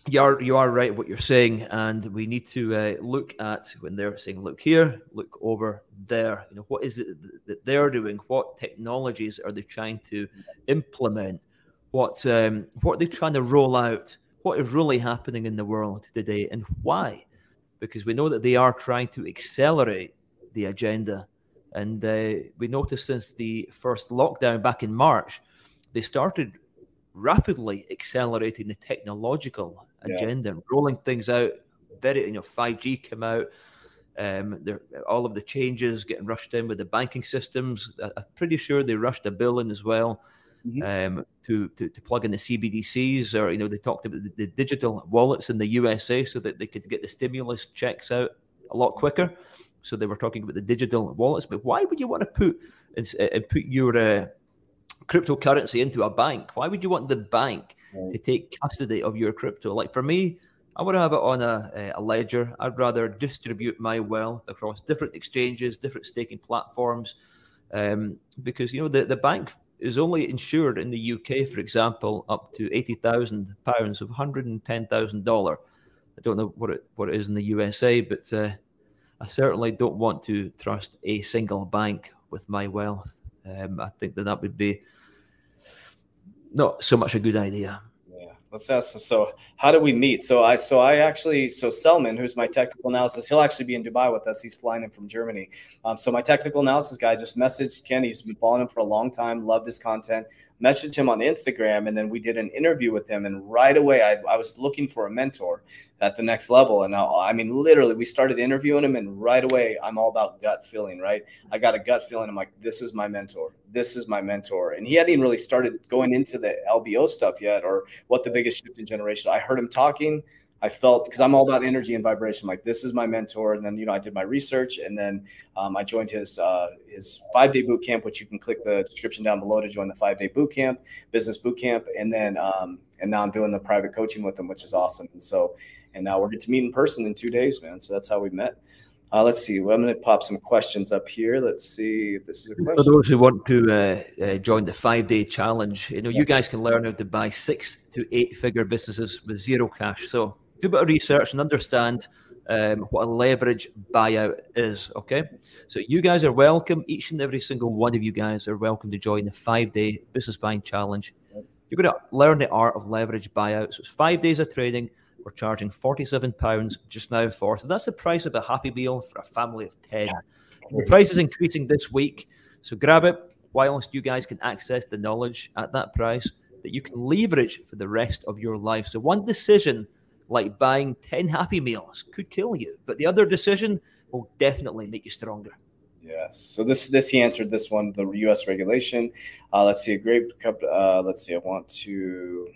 you are you are right what you're saying, and we need to uh, look at when they're saying, "Look here, look over there." You know, what is it that they're doing? What technologies are they trying to implement? What um, what are they trying to roll out? What is really happening in the world today, and why? Because we know that they are trying to accelerate the agenda, and uh, we noticed since the first lockdown back in March, they started rapidly accelerating the technological agenda, yes. rolling things out. Very, you know, 5G came out. Um, all of the changes getting rushed in with the banking systems. I, am pretty sure they rushed a bill in as well mm-hmm. um, to, to, to plug in the CBDCs, or you know, they talked about the, the, digital wallets in the USA so that they could get the stimulus checks out a lot quicker. So they were talking about the digital wallets. But why would you want to put and, and put your uh, cryptocurrency into a bank? Why would you want the bank to take custody of your crypto. Like for me, I would have it on a, a ledger. I'd rather distribute my wealth across different exchanges, different staking platforms, um, because you know the, the bank is only insured in the UK, for example, up to eighty thousand pounds of hundred and ten thousand dollar. I don't know what it what it is in the USA, but uh, I certainly don't want to trust a single bank with my wealth. Um, I think that that would be not so much a good idea. Yeah, let's ask. So, how do we meet? So, I so I actually so Selman, who's my technical analysis, he'll actually be in Dubai with us. He's flying in from Germany. Um, so my technical analysis guy just messaged Ken. He's been following him for a long time. Loved his content. Messaged him on Instagram, and then we did an interview with him. And right away, I, I was looking for a mentor at the next level. And now, I mean, literally, we started interviewing him, and right away, I'm all about gut feeling, right? I got a gut feeling. I'm like, this is my mentor. This is my mentor. And he hadn't even really started going into the LBO stuff yet or what the biggest shift in generation. I heard him talking. I felt because I'm all about energy and vibration. Like this is my mentor, and then you know I did my research, and then um, I joined his uh, his five day boot camp, which you can click the description down below to join the five day boot camp, business boot camp, and then um, and now I'm doing the private coaching with him, which is awesome. And so, and now we're going to meet in person in two days, man. So that's how we met. Uh, let's see. Well, I'm going to pop some questions up here. Let's see if this is a question. For those who want to uh, uh, join the five day challenge, you know, you guys can learn how to buy six to eight figure businesses with zero cash. So do a bit of research and understand um, what a leverage buyout is. Okay. So you guys are welcome. Each and every single one of you guys are welcome to join the five day business buying challenge. You're going to learn the art of leverage buyouts. So it's five days of trading. we're charging £47 just now for. So that's the price of a Happy Meal for a family of 10. The price is increasing this week. So grab it whilst you guys can access the knowledge at that price that you can leverage for the rest of your life. So one decision like buying 10 Happy Meals could kill you, but the other decision will definitely make you stronger. Yes. So this this he answered this one the U.S. regulation. Uh, let's see a great cup. Uh, let's see. I want to.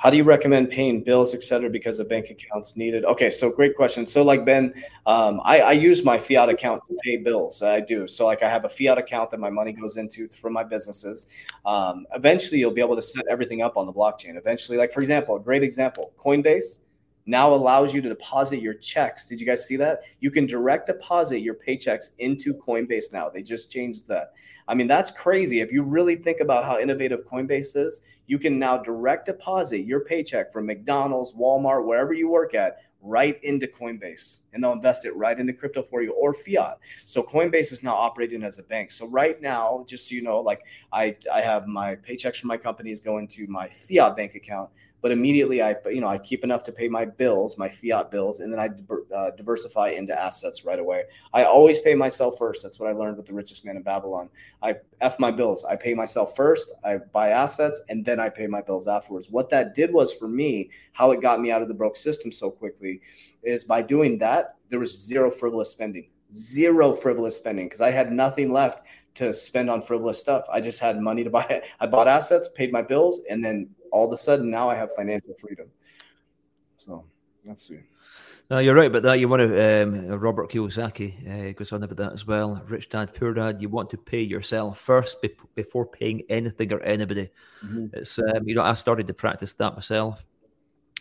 How do you recommend paying bills, et cetera, because of bank accounts needed? Okay, so great question. So like Ben, um, I, I use my fiat account to pay bills. I do. So like I have a fiat account that my money goes into from my businesses. Um, eventually, you'll be able to set everything up on the blockchain. Eventually, like for example, a great example, Coinbase now allows you to deposit your checks. Did you guys see that? You can direct deposit your paychecks into Coinbase now. They just changed that. I mean, that's crazy. If you really think about how innovative Coinbase is, you can now direct deposit your paycheck from McDonald's, Walmart, wherever you work at, right into Coinbase and they'll invest it right into crypto for you or fiat. So Coinbase is now operating as a bank. So right now, just so you know, like I, I have my paychecks from my companies going to my fiat bank account but immediately I, you know, I keep enough to pay my bills, my fiat bills, and then I uh, diversify into assets right away. I always pay myself first. That's what I learned with the richest man in Babylon. I f my bills. I pay myself first. I buy assets, and then I pay my bills afterwards. What that did was for me, how it got me out of the broke system so quickly, is by doing that, there was zero frivolous spending, zero frivolous spending, because I had nothing left to spend on frivolous stuff. I just had money to buy it. I bought assets, paid my bills, and then all of a sudden now I have financial freedom. So let's see. No, you're right about that. You want to, um, Robert Kiyosaki uh, goes on about that as well. Rich dad, poor dad. You want to pay yourself first be- before paying anything or anybody. Mm-hmm. It's, um, you know, I started to practice that myself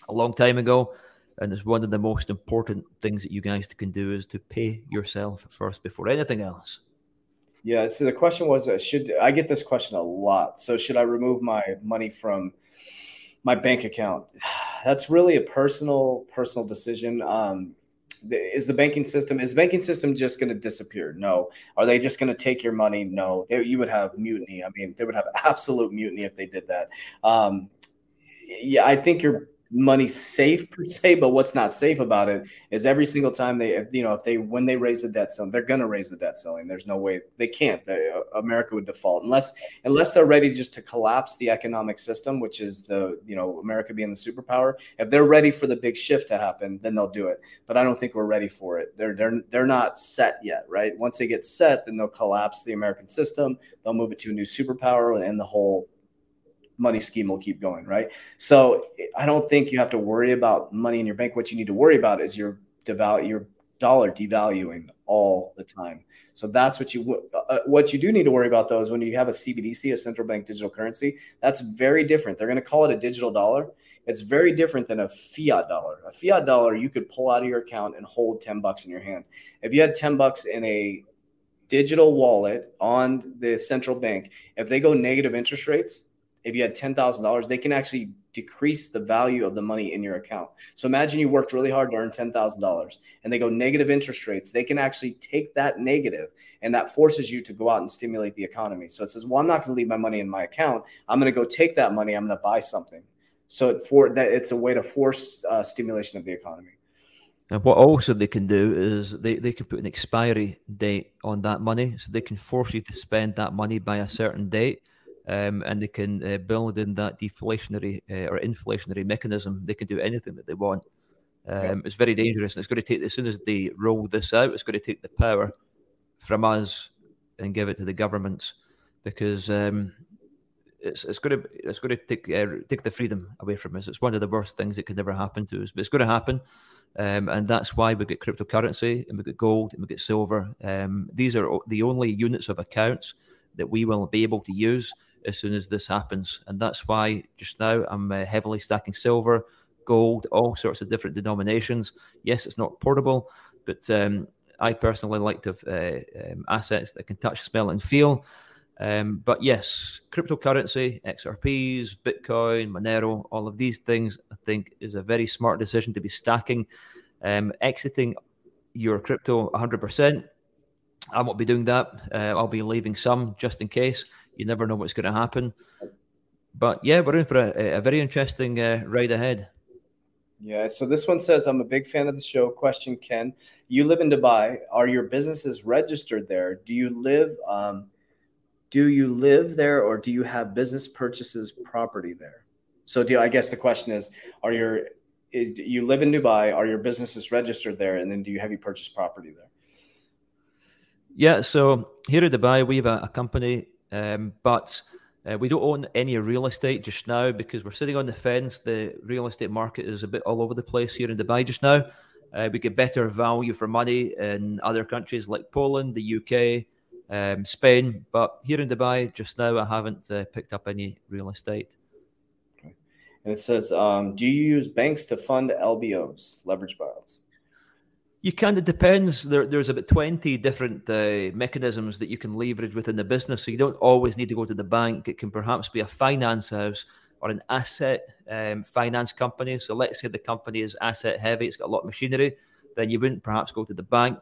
a long time ago, and it's one of the most important things that you guys can do is to pay yourself first before anything else. Yeah. So the question was, uh, should I get this question a lot? So should I remove my money from my bank account. That's really a personal personal decision. Um, is the banking system is the banking system just going to disappear? No. Are they just going to take your money? No. They, you would have mutiny. I mean, they would have absolute mutiny if they did that. Um, yeah, I think you're money safe per se, but what's not safe about it is every single time they, you know, if they when they raise the debt ceiling, they're going to raise the debt ceiling. There's no way they can't. They, uh, America would default unless unless they're ready just to collapse the economic system, which is the you know America being the superpower. If they're ready for the big shift to happen, then they'll do it. But I don't think we're ready for it. They're they're they're not set yet, right? Once they get set, then they'll collapse the American system. They'll move it to a new superpower, and the whole money scheme will keep going, right? So I don't think you have to worry about money in your bank. What you need to worry about is your devalue, your dollar devaluing all the time. So that's what you uh, uh, what you do need to worry about though is when you have a CBDC, a central bank digital currency. That's very different. They're going to call it a digital dollar. It's very different than a fiat dollar. A fiat dollar you could pull out of your account and hold 10 bucks in your hand. If you had 10 bucks in a digital wallet on the central bank, if they go negative interest rates, if you had $10,000, they can actually decrease the value of the money in your account. So imagine you worked really hard to earn $10,000 and they go negative interest rates. They can actually take that negative and that forces you to go out and stimulate the economy. So it says, well, I'm not going to leave my money in my account. I'm going to go take that money. I'm going to buy something. So for that, it's a way to force uh, stimulation of the economy. And what also they can do is they, they can put an expiry date on that money. So they can force you to spend that money by a certain date um, and they can uh, build in that deflationary uh, or inflationary mechanism. They can do anything that they want. Um, yeah. It's very dangerous, and it's going to take as soon as they roll this out, it's going to take the power from us and give it to the governments because um, it's it's going to it's going to take uh, take the freedom away from us. It's one of the worst things that could ever happen to us, but it's going to happen. Um, and that's why we get cryptocurrency and we get gold and we get silver. Um, these are the only units of accounts that we will be able to use as soon as this happens. And that's why just now I'm uh, heavily stacking silver, gold, all sorts of different denominations. Yes, it's not portable, but um, I personally like to have uh, um, assets that can touch, smell, and feel. Um, but yes, cryptocurrency, XRPs, Bitcoin, Monero, all of these things, I think is a very smart decision to be stacking. Um, exiting your crypto 100%. I won't be doing that. Uh, I'll be leaving some just in case. You never know what's going to happen. But yeah, we're in for a, a very interesting uh, ride ahead. Yeah. So this one says, I'm a big fan of the show. Question, Ken, you live in Dubai. Are your businesses registered there? Do you live, um, do you live there or do you have business purchases property there? So do I guess the question is, are your, is, you live in Dubai, are your businesses registered there? And then do you have you purchased property there? Yeah. So here in Dubai, we have a, a company, um, but uh, we don't own any real estate just now because we're sitting on the fence. The real estate market is a bit all over the place here in Dubai just now. Uh, we get better value for money in other countries like Poland, the UK, um, Spain. But here in Dubai just now, I haven't uh, picked up any real estate. Okay. And it says, um, do you use banks to fund LBOs, leverage buyouts? You kind of depends. There, there's about twenty different uh, mechanisms that you can leverage within the business. So you don't always need to go to the bank. It can perhaps be a finance house or an asset um, finance company. So let's say the company is asset heavy. It's got a lot of machinery. Then you wouldn't perhaps go to the bank.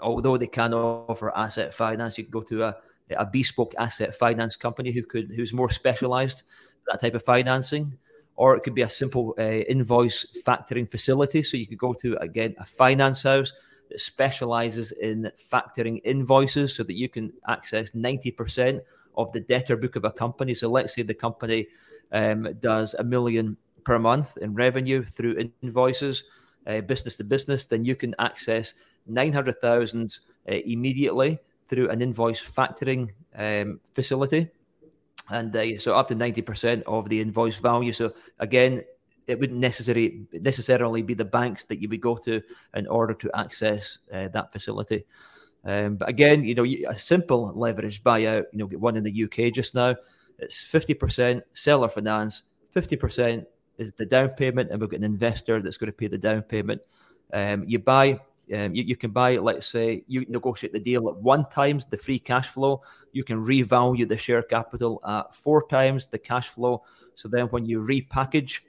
Although they can offer asset finance, you can go to a, a bespoke asset finance company who could who's more specialized that type of financing or it could be a simple uh, invoice factoring facility. So you could go to, again, a finance house that specializes in factoring invoices so that you can access 90% of the debtor book of a company. So let's say the company um, does a million per month in revenue through invoices, uh, business to business, then you can access 900,000 uh, immediately through an invoice factoring um, facility and uh, so up to 90% of the invoice value. So again, it wouldn't necessarily necessarily be the banks that you would go to in order to access uh, that facility. Um, but again, you know, a simple leverage buyout, you know, get one in the UK just now. It's 50% seller finance, 50% is the down payment, and we've got an investor that's going to pay the down payment. Um, you buy um, you, you, can buy, let's say, you negotiate the deal at one times the free cash flow. You can revalue the share capital at four times the cash flow. So then, when you repackage,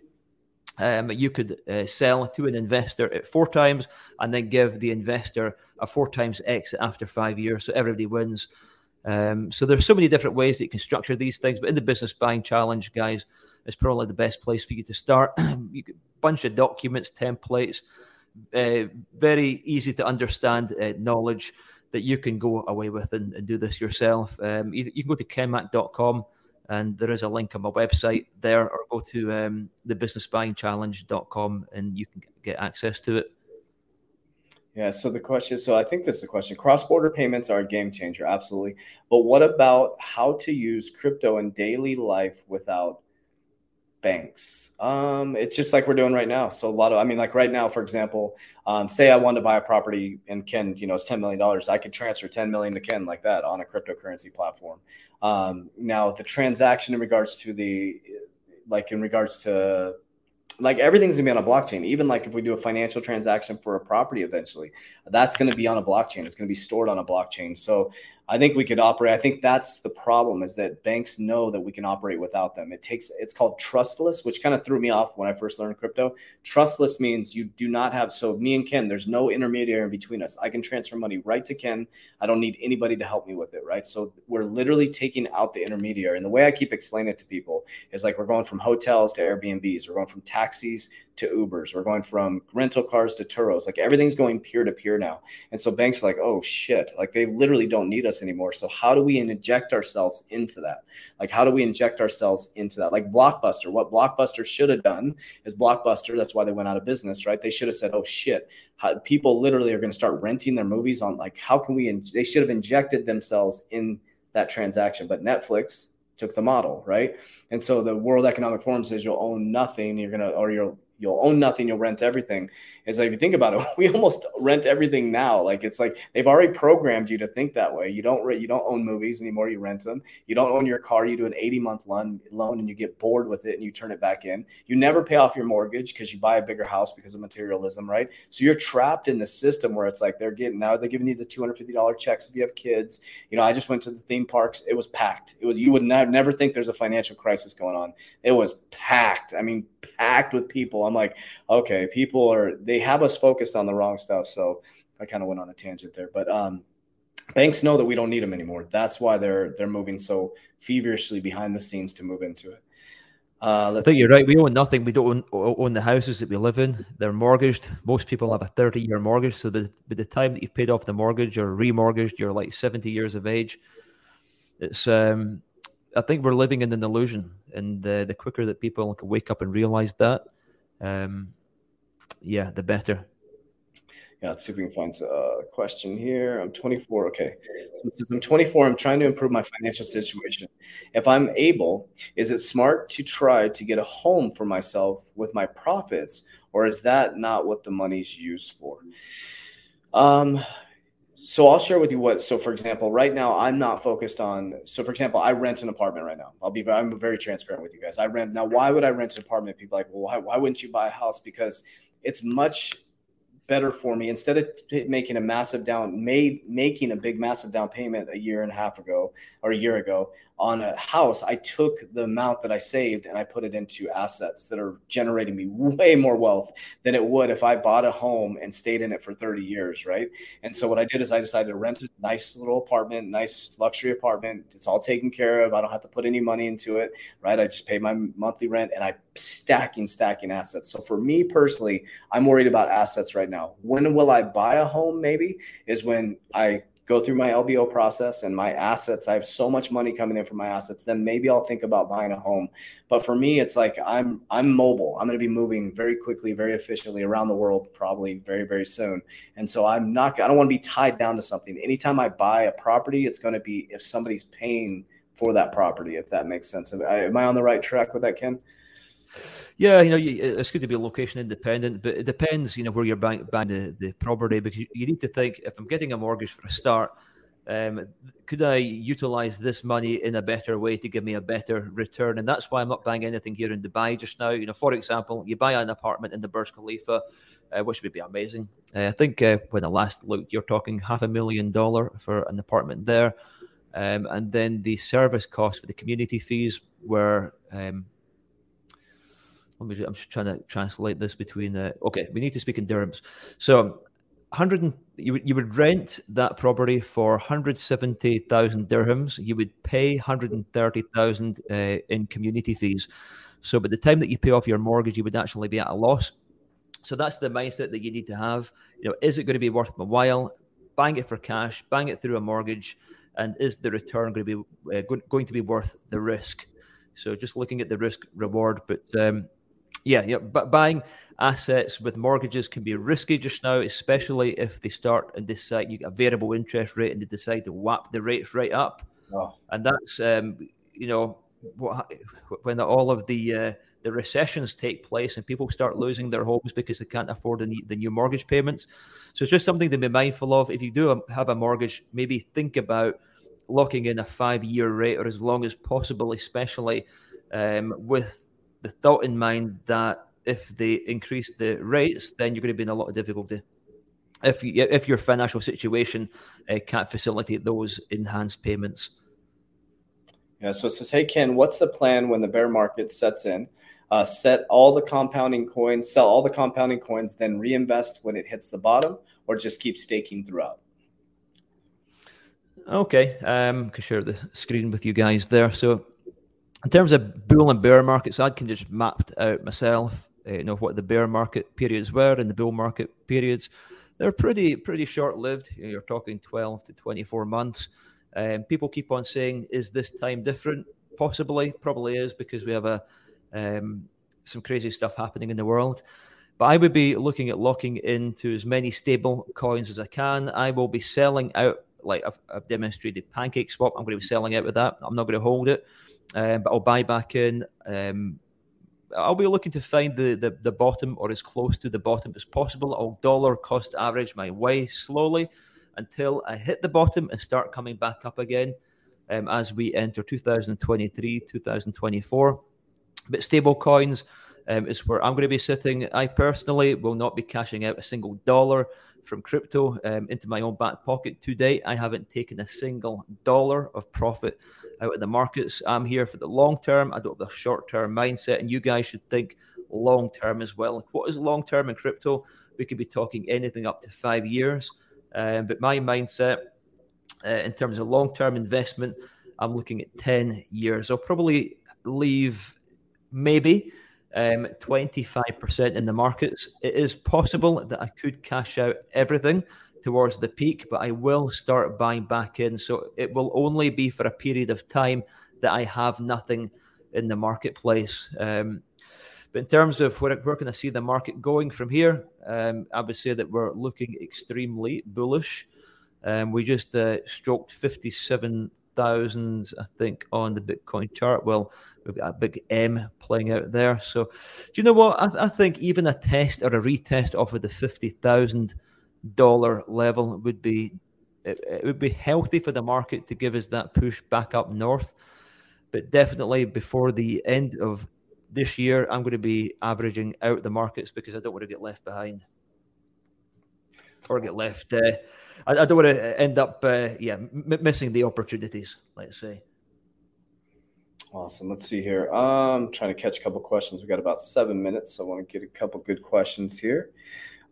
um, you could uh, sell to an investor at four times and then give the investor a four times exit after five years. So everybody wins. Um, so there's so many different ways that you can structure these things. But in the business buying challenge, guys, it's probably the best place for you to start. you bunch of documents, templates uh, very easy to understand uh, knowledge that you can go away with and, and do this yourself. Um, you, you, can go to kenmack.com and there is a link on my website there, or go to um, thebusinessbuyingchallenge.com and you can get access to it. Yeah. So the question, so I think this is a question. Cross border payments are a game changer, absolutely. But what about how to use crypto in daily life without banks? Um, it's just like we're doing right now. So a lot of, I mean, like right now, for example, um, say I want to buy a property and Ken, you know, it's $10 million. I could transfer 10 million to Ken like that on a cryptocurrency platform. Um, now the transaction in regards to the, like in regards to like everything's gonna be on a blockchain. Even like if we do a financial transaction for a property eventually, that's gonna be on a blockchain. It's gonna be stored on a blockchain. So I think we could operate. I think that's the problem is that banks know that we can operate without them. It takes it's called trustless, which kind of threw me off when I first learned crypto. Trustless means you do not have so me and Ken, there's no intermediary in between us. I can transfer money right to Ken. I don't need anybody to help me with it, right? So we're literally taking out the intermediary. And the way I keep explaining it to people is like we're going from hotels to Airbnbs, we're going from taxis to Ubers, we're going from rental cars to Turos. Like everything's going peer to peer now. And so banks are like, oh shit, like they literally don't need us us anymore. So how do we inject ourselves into that? Like how do we inject ourselves into that? Like Blockbuster, what Blockbuster should have done is Blockbuster. That's why they went out of business, right? They should have said, "Oh shit, how, people literally are going to start renting their movies on like how can we?" In-? They should have injected themselves in that transaction. But Netflix took the model, right? And so the World Economic Forum says you'll own nothing. You're gonna or you'll you'll own nothing, you'll rent everything. Is like if you think about it, we almost rent everything now. Like it's like they've already programmed you to think that way. You don't you don't own movies anymore. You rent them. You don't own your car. You do an 80 month loan loan and you get bored with it and you turn it back in. You never pay off your mortgage because you buy a bigger house because of materialism, right? So you're trapped in the system where it's like they're getting now they're giving you the $250 checks if you have kids. You know, I just went to the theme parks. It was packed. It was you would never never think there's a financial crisis going on. It was packed. I mean, packed with people. I'm like, okay, people are they have us focused on the wrong stuff. So I kind of went on a tangent there, but um, banks know that we don't need them anymore. That's why they're they're moving so feverishly behind the scenes to move into it. Uh, I think you're right. We own nothing. We don't own, own, the houses that we live in. They're mortgaged. Most people have a 30 year mortgage. So by the time that you've paid off the mortgage or remortgaged, you're like 70 years of age. It's, um, I think we're living in an illusion. And the, the quicker that people can wake up and realize that, um, yeah, the better. Yeah, let's see if we can find a question here. I'm 24. Okay. So says, I'm 24. I'm trying to improve my financial situation. If I'm able, is it smart to try to get a home for myself with my profits, or is that not what the money's used for? Um, so I'll share with you what. So for example, right now I'm not focused on. So for example, I rent an apartment right now. I'll be. I'm very transparent with you guys. I rent now. Why would I rent an apartment? People like, well, why, why wouldn't you buy a house? Because it's much better for me instead of making a massive down made making a big massive down payment a year and a half ago or a year ago on a house i took the amount that i saved and i put it into assets that are generating me way more wealth than it would if i bought a home and stayed in it for 30 years right? And so what i did is i decided to rent a nice little apartment nice luxury apartment. It's all taken care of. I don't have to put any money into it right? I just pay my monthly rent and i stacking stacking assets. So for me personally i'm worried about assets right now. When will i buy a home maybe is when i go through my LBO process and my assets. I have so much money coming in from my assets. Then maybe I'll think about buying a home. But for me, it's like I'm I'm mobile. I'm going to be moving very quickly, very efficiently around the world, probably very very soon. And so I'm not. I don't want to be tied down to something. Anytime I buy a property, it's going to be if somebody's paying for that property. If that makes sense. Am I on the right track with that, Ken? Yeah, you know, it's good to be location independent, but it depends, you know, where you're buying, buying the, the property because you need to think if I'm getting a mortgage for a start, um, could I utilize this money in a better way to give me a better return? And that's why I'm not buying anything here in Dubai just now. You know, for example, you buy an apartment in the Burj Khalifa, uh, which would be amazing. Uh, I think uh, when I last looked, you're talking half a million dollar for an apartment there. Um, and then the service cost for the community fees were um, let me. I'm just trying to translate this between. Uh, okay, we need to speak in dirhams. So, hundred you would you would rent that property for hundred seventy thousand dirhams. You would pay hundred and thirty thousand uh, in community fees. So, by the time that you pay off your mortgage, you would actually be at a loss. So that's the mindset that you need to have. You know, is it going to be worth my while? Bang it for cash, Bang it through a mortgage, and is the return going to be uh, going to be worth the risk? So just looking at the risk reward, but um, yeah, yeah, but buying assets with mortgages can be risky just now, especially if they start and decide you get a variable interest rate and they decide to whap the rates right up. Oh. And that's um, you know what, when all of the uh, the recessions take place and people start losing their homes because they can't afford the, the new mortgage payments. So it's just something to be mindful of. If you do have a mortgage, maybe think about locking in a five year rate or as long as possible, especially um, with the thought in mind that if they increase the rates, then you're going to be in a lot of difficulty. If you, if your financial situation uh, can't facilitate those enhanced payments. Yeah. So it says, "Hey Ken, what's the plan when the bear market sets in? Uh, set all the compounding coins, sell all the compounding coins, then reinvest when it hits the bottom, or just keep staking throughout." Okay, um, can share the screen with you guys there. So in terms of bull and bear markets, I can just mapped out myself. Uh, you know what the bear market periods were and the bull market periods. They're pretty pretty short lived. You're talking 12 to 24 months. Um, people keep on saying, "Is this time different?" Possibly, probably is because we have a um, some crazy stuff happening in the world. But I would be looking at locking into as many stable coins as I can. I will be selling out, like I've, I've demonstrated Pancake Swap. I'm going to be selling out with that. I'm not going to hold it um, but I'll buy back in. Um, I'll be looking to find the, the, the bottom or as close to the bottom as possible. I'll dollar cost average my way slowly until I hit the bottom and start coming back up again um, as we enter 2023, 2024. But stable coins um, is where I'm going to be sitting. I personally will not be cashing out a single dollar from crypto um, into my own back pocket today. I haven't taken a single dollar of profit out of the markets. I'm here for the long term. I don't have the short term mindset, and you guys should think long term as well. Like, what is long term in crypto? We could be talking anything up to five years. Um, but my mindset uh, in terms of long term investment, I'm looking at 10 years. I'll probably leave maybe um, 25% in the markets. It is possible that I could cash out everything towards the peak, but I will start buying back in. So it will only be for a period of time that I have nothing in the marketplace. Um, but in terms of where, where can I see the market going from here, um, I would say that we're looking extremely bullish. Um, we just uh, stroked 57,000, I think, on the Bitcoin chart. Well, we've got a big M playing out there. So, do you know what? I, I think even a test or a retest off of the $50,000 level would be it, it would be healthy for the market to give us that push back up north. But definitely before the end of this year, I'm going to be averaging out the markets because I don't want to get left behind or get left. Uh, I, I, don't want to end up, uh, yeah, m- missing the opportunities. Let's say. Awesome. Let's see here. I'm trying to catch a couple questions. We got about seven minutes, so I want to get a couple good questions here.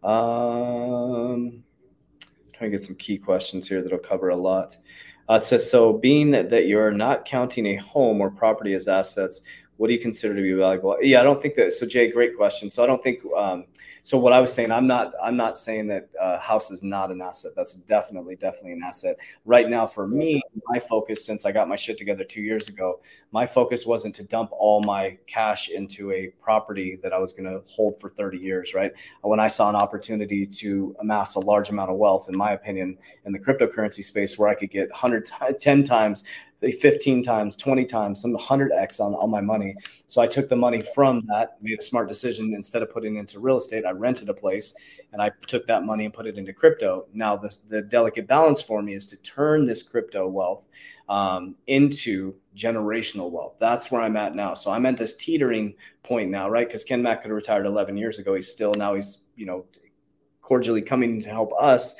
Um, trying to get some key questions here that'll cover a lot. Uh, it says so. Being that you're not counting a home or property as assets, what do you consider to be valuable? Yeah, I don't think that. So Jay, great question. So I don't think. Um, so what I was saying, I'm not. I'm not saying that uh, house is not an asset. That's definitely, definitely an asset. Right now, for me, my focus since I got my shit together two years ago, my focus wasn't to dump all my cash into a property that I was going to hold for 30 years. Right. When I saw an opportunity to amass a large amount of wealth, in my opinion, in the cryptocurrency space, where I could get 110 times 15 times, 20 times, some 100x on, on my money. So I took the money from that, made a smart decision. Instead of putting it into real estate, I rented a place and I took that money and put it into crypto. Now, the, the delicate balance for me is to turn this crypto wealth um, into generational wealth. That's where I'm at now. So I'm at this teetering point now, right? Because Ken Mack could have retired 11 years ago. He's still now he's, you know, cordially coming to help us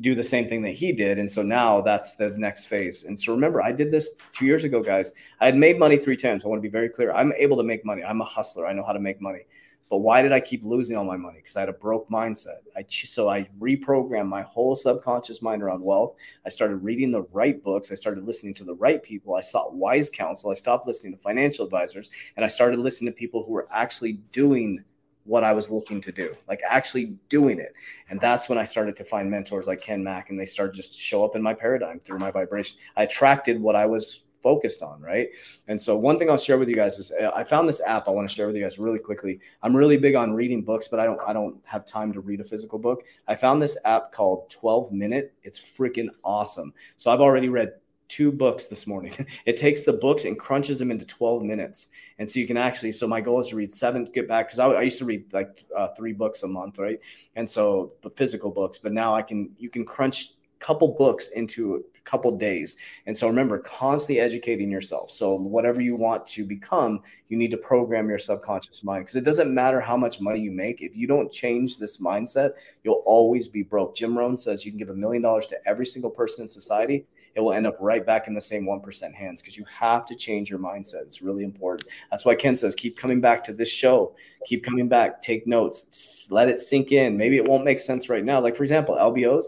do the same thing that he did. And so now that's the next phase. And so remember, I did this two years ago, guys. I had made money three times. I want to be very clear. I'm able to make money. I'm a hustler. I know how to make money. But why did I keep losing all my money? Because I had a broke mindset. I so I reprogrammed my whole subconscious mind around wealth. I started reading the right books. I started listening to the right people. I sought wise counsel. I stopped listening to financial advisors, and I started listening to people who were actually doing what I was looking to do, like actually doing it. And that's when I started to find mentors like Ken Mack, and they started just to show up in my paradigm through my vibration. I attracted what I was focused on, right? And so one thing I'll share with you guys is uh, I found this app I want to share with you guys really quickly. I'm really big on reading books, but I don't I don't have time to read a physical book. I found this app called 12 Minute. It's freaking awesome. So I've already read two books this morning. it takes the books and crunches them into 12 minutes. And so you can actually, so my goal is to read seven, get back, because I, I, used to read like uh, three books a month, right? And so the physical books, but now I can, you can crunch a couple books into a couple days. And so remember, constantly educating yourself. So whatever you want to become, you need to program your subconscious mind because it doesn't matter how much money you make. If you don't change this mindset, you'll always be broke. Jim Rohn says you can give a million dollars to every single person in society. It will end up right back in the same 1% hands because you have to change your mindset. It's really important. That's why Ken says, keep coming back to this show. Keep coming back. Take notes. Let it sink in. Maybe it won't make sense right now. Like, for example, LBOs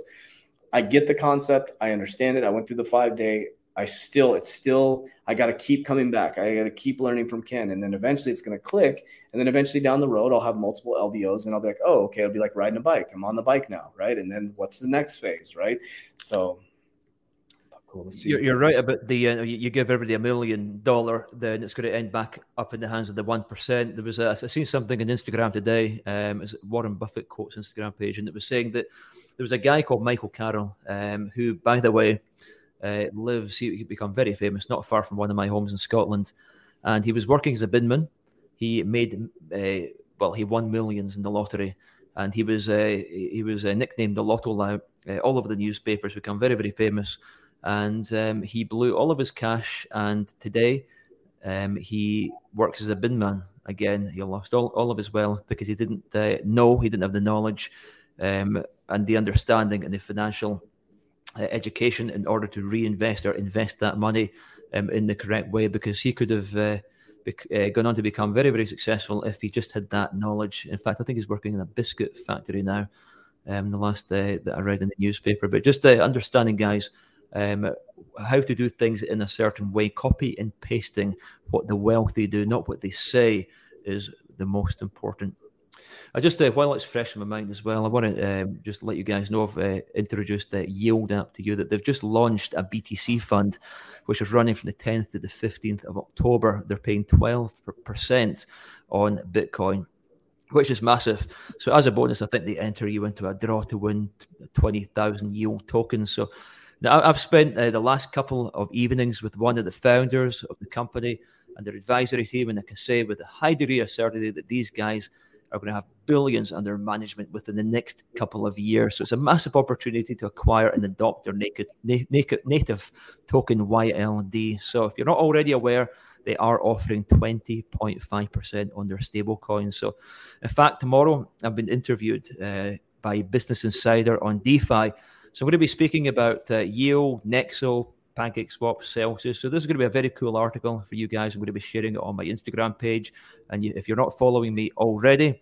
I get the concept. I understand it. I went through the five day. I still, it's still, I got to keep coming back. I got to keep learning from Ken. And then eventually it's going to click. And then eventually down the road, I'll have multiple LBOs and I'll be like, oh, okay. It'll be like riding a bike. I'm on the bike now. Right. And then what's the next phase? Right. So You're, you're, right about the uh, you give everybody a million dollar, then it's going to end back up in the hands of the one percent. There was a, I seen something on Instagram today. Um, Warren Buffett quotes Instagram page, and it was saying that there was a guy called Michael Carroll, um, who, by the way, uh, lives he become very famous, not far from one of my homes in Scotland, and he was working as a binman. He made uh, well, he won millions in the lottery, and he was uh, he was uh, nicknamed the Lotto Lout. Uh, all over the newspapers, become very very famous and um, he blew all of his cash. And today, um, he works as a bin man again. He lost all, all of his wealth because he didn't uh, know, he didn't have the knowledge um, and the understanding and the financial uh, education in order to reinvest or invest that money um, in the correct way. Because he could have. Uh, uh, gone on to become very, very successful if he just had that knowledge. In fact, I think he's working in a biscuit factory now. Um, the last uh, that I read in the newspaper, but just uh, understanding, guys, um, how to do things in a certain way. Copy and pasting what the wealthy do, not what they say, is the most important. I just uh, while it's fresh in my mind as well, I want to um, just let you guys know I've uh, introduced the Yield app to you that they've just launched a BTC fund, which is running from the 10th to the 15th of October. They're paying 12% on Bitcoin which is massive. So as a bonus, I think they enter you into a draw to win twenty thousand yield tokens. So now I've spent uh, the last couple of evenings with one of the founders of the company and their advisory team, and I can say with a high degree of certainty that these guys are going to have billions under management within the next couple of years. So it's a massive opportunity to acquire and adopt their naked, naked, native token YLD. So if you're not already aware, they are offering 20.5% on their stablecoin. So, in fact, tomorrow I've been interviewed uh, by Business Insider on DeFi. So, I'm going to be speaking about uh, Yield, Nexo, PancakeSwap, Celsius. So, this is going to be a very cool article for you guys. I'm going to be sharing it on my Instagram page. And you, if you're not following me already,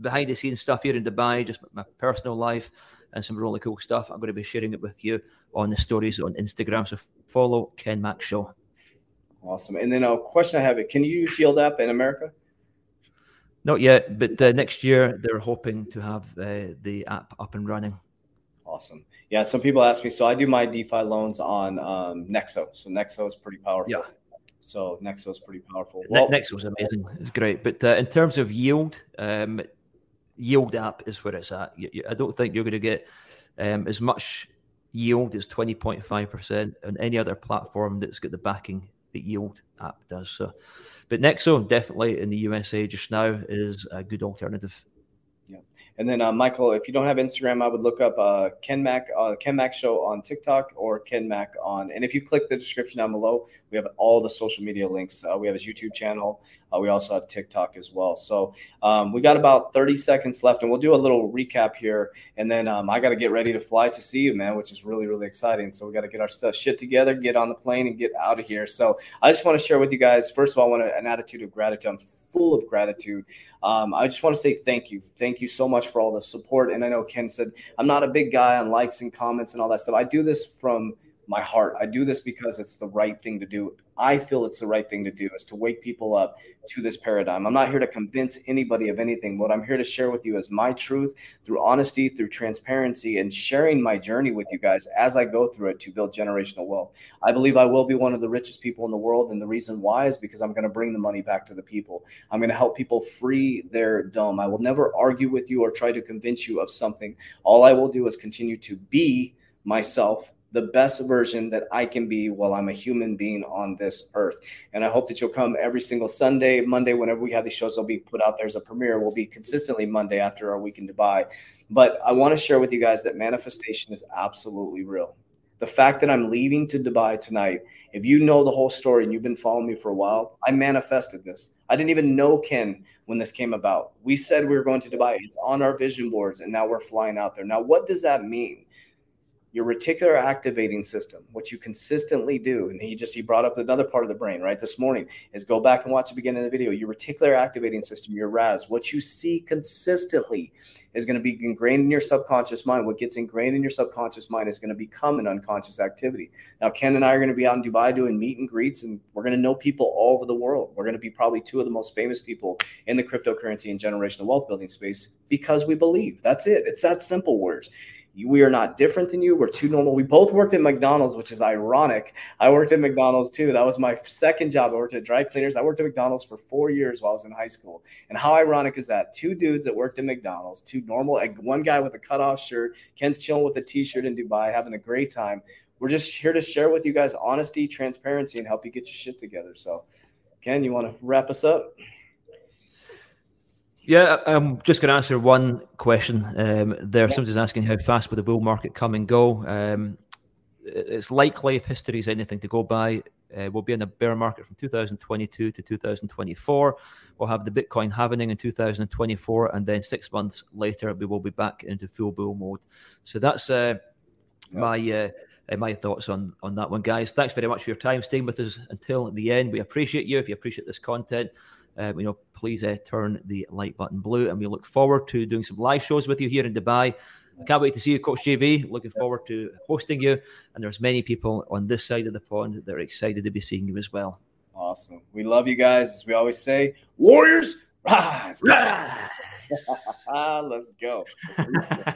behind the scenes stuff here in Dubai, just my personal life and some really cool stuff. I'm going to be sharing it with you on the stories on Instagram. So follow Ken Mack Show. Awesome. And then a question I have: it Can you use Yield app in America? Not yet, but uh, next year they're hoping to have uh, the app up and running. Awesome. Yeah, some people ask me. So I do my DeFi loans on um, Nexo. So Nexo is pretty powerful. Yeah. So Nexo is pretty powerful. Well, Nexo is amazing. It's great. But uh, in terms of yield, um, yield app is where it's at. I don't think you're going to get um, as much yield as 20.5% on any other platform that's got the backing that Yield app does. So, but Nexo definitely in the USA just now is a good alternative. And then uh, Michael, if you don't have Instagram, I would look up uh, Ken Mack uh, Ken Mack Show on TikTok or Ken Mack on. And if you click the description down below, we have all the social media links. Uh, we have his YouTube channel. Uh, we also have TikTok as well. So um, we got about 30 seconds left, and we'll do a little recap here. And then um, I got to get ready to fly to see you, man, which is really, really exciting. So we got to get our stuff shit together, get on the plane, and get out of here. So I just want to share with you guys. First of all, I want an attitude of gratitude. I'm full of gratitude. Um, I just want to say thank you. Thank you so much for all the support. And I know Ken said, I'm not a big guy on likes and comments and all that stuff. I do this from my heart. I do this because it's the right thing to do. I feel it's the right thing to do is to wake people up to this paradigm. I'm not here to convince anybody of anything. What I'm here to share with you is my truth through honesty, through transparency, and sharing my journey with you guys as I go through it to build generational wealth. I believe I will be one of the richest people in the world. And the reason why is because I'm going to bring the money back to the people. I'm going to help people free their dome. I will never argue with you or try to convince you of something. All I will do is continue to be myself the best version that I can be while I'm a human being on this earth. And I hope that you'll come every single Sunday, Monday, whenever we have these shows, they'll be put out there as a premiere. We'll be consistently Monday after our week in Dubai. But I want to share with you guys that manifestation is absolutely real. The fact that I'm leaving to Dubai tonight, if you know the whole story and you've been following me for a while, I manifested this. I didn't even know Ken when this came about. We said we were going to Dubai. It's on our vision boards, and now we're flying out there. Now, what does that mean? Your reticular activating system what you consistently do and he just he brought up another part of the brain right this morning is go back and watch the beginning of the video. Your reticular activating system your ras what you see consistently is going to be ingrained in your subconscious mind. What gets ingrained in your subconscious mind is going to become an unconscious activity. Now ken and i are going to be out in dubai doing meet and greets and we're going to know people all over the world. We're going to be probably two of the most famous people in the cryptocurrency and generational wealth building space because we believe. That's it. It's that simple words we are not different than you. We're too normal. We both worked at McDonald's, which is ironic. I worked at McDonald's too. That was my second job. I worked at dry cleaners. I worked at McDonald's for four years while I was in high school. And how ironic is that? Two dudes that worked at McDonald's, two normal, like one guy with a cutoff shirt. Ken's chilling with a t-shirt in Dubai, having a great time. We're just here to share with you guys honesty, transparency, and help you get your shit together. So, Ken, you want to wrap us up? Yeah, I'm just going to answer one question. Um, there, yeah. somebody's asking how fast will the bull market come and go. Um, it's likely, if history is anything to go by, uh, we'll be in a bear market from 2022 to 2024. We'll have the Bitcoin halving in 2024, and then six months later, we will be back into full bull mode. So that's uh, yeah. my uh, uh, my thoughts on on that one, guys. Thanks very much for your time, staying with us until the end. We appreciate you. If you appreciate this content, uh, you know, please uh, turn the like button blue. And we look forward to doing some live shows with you here in Dubai I can't wait to see you, Coach JV. Looking forward to hosting you. And there's many people on this side of the pond that are excited to be seeing you as well. Awesome. We love you guys. As we always say, Warriors, rise. rise. Let's go.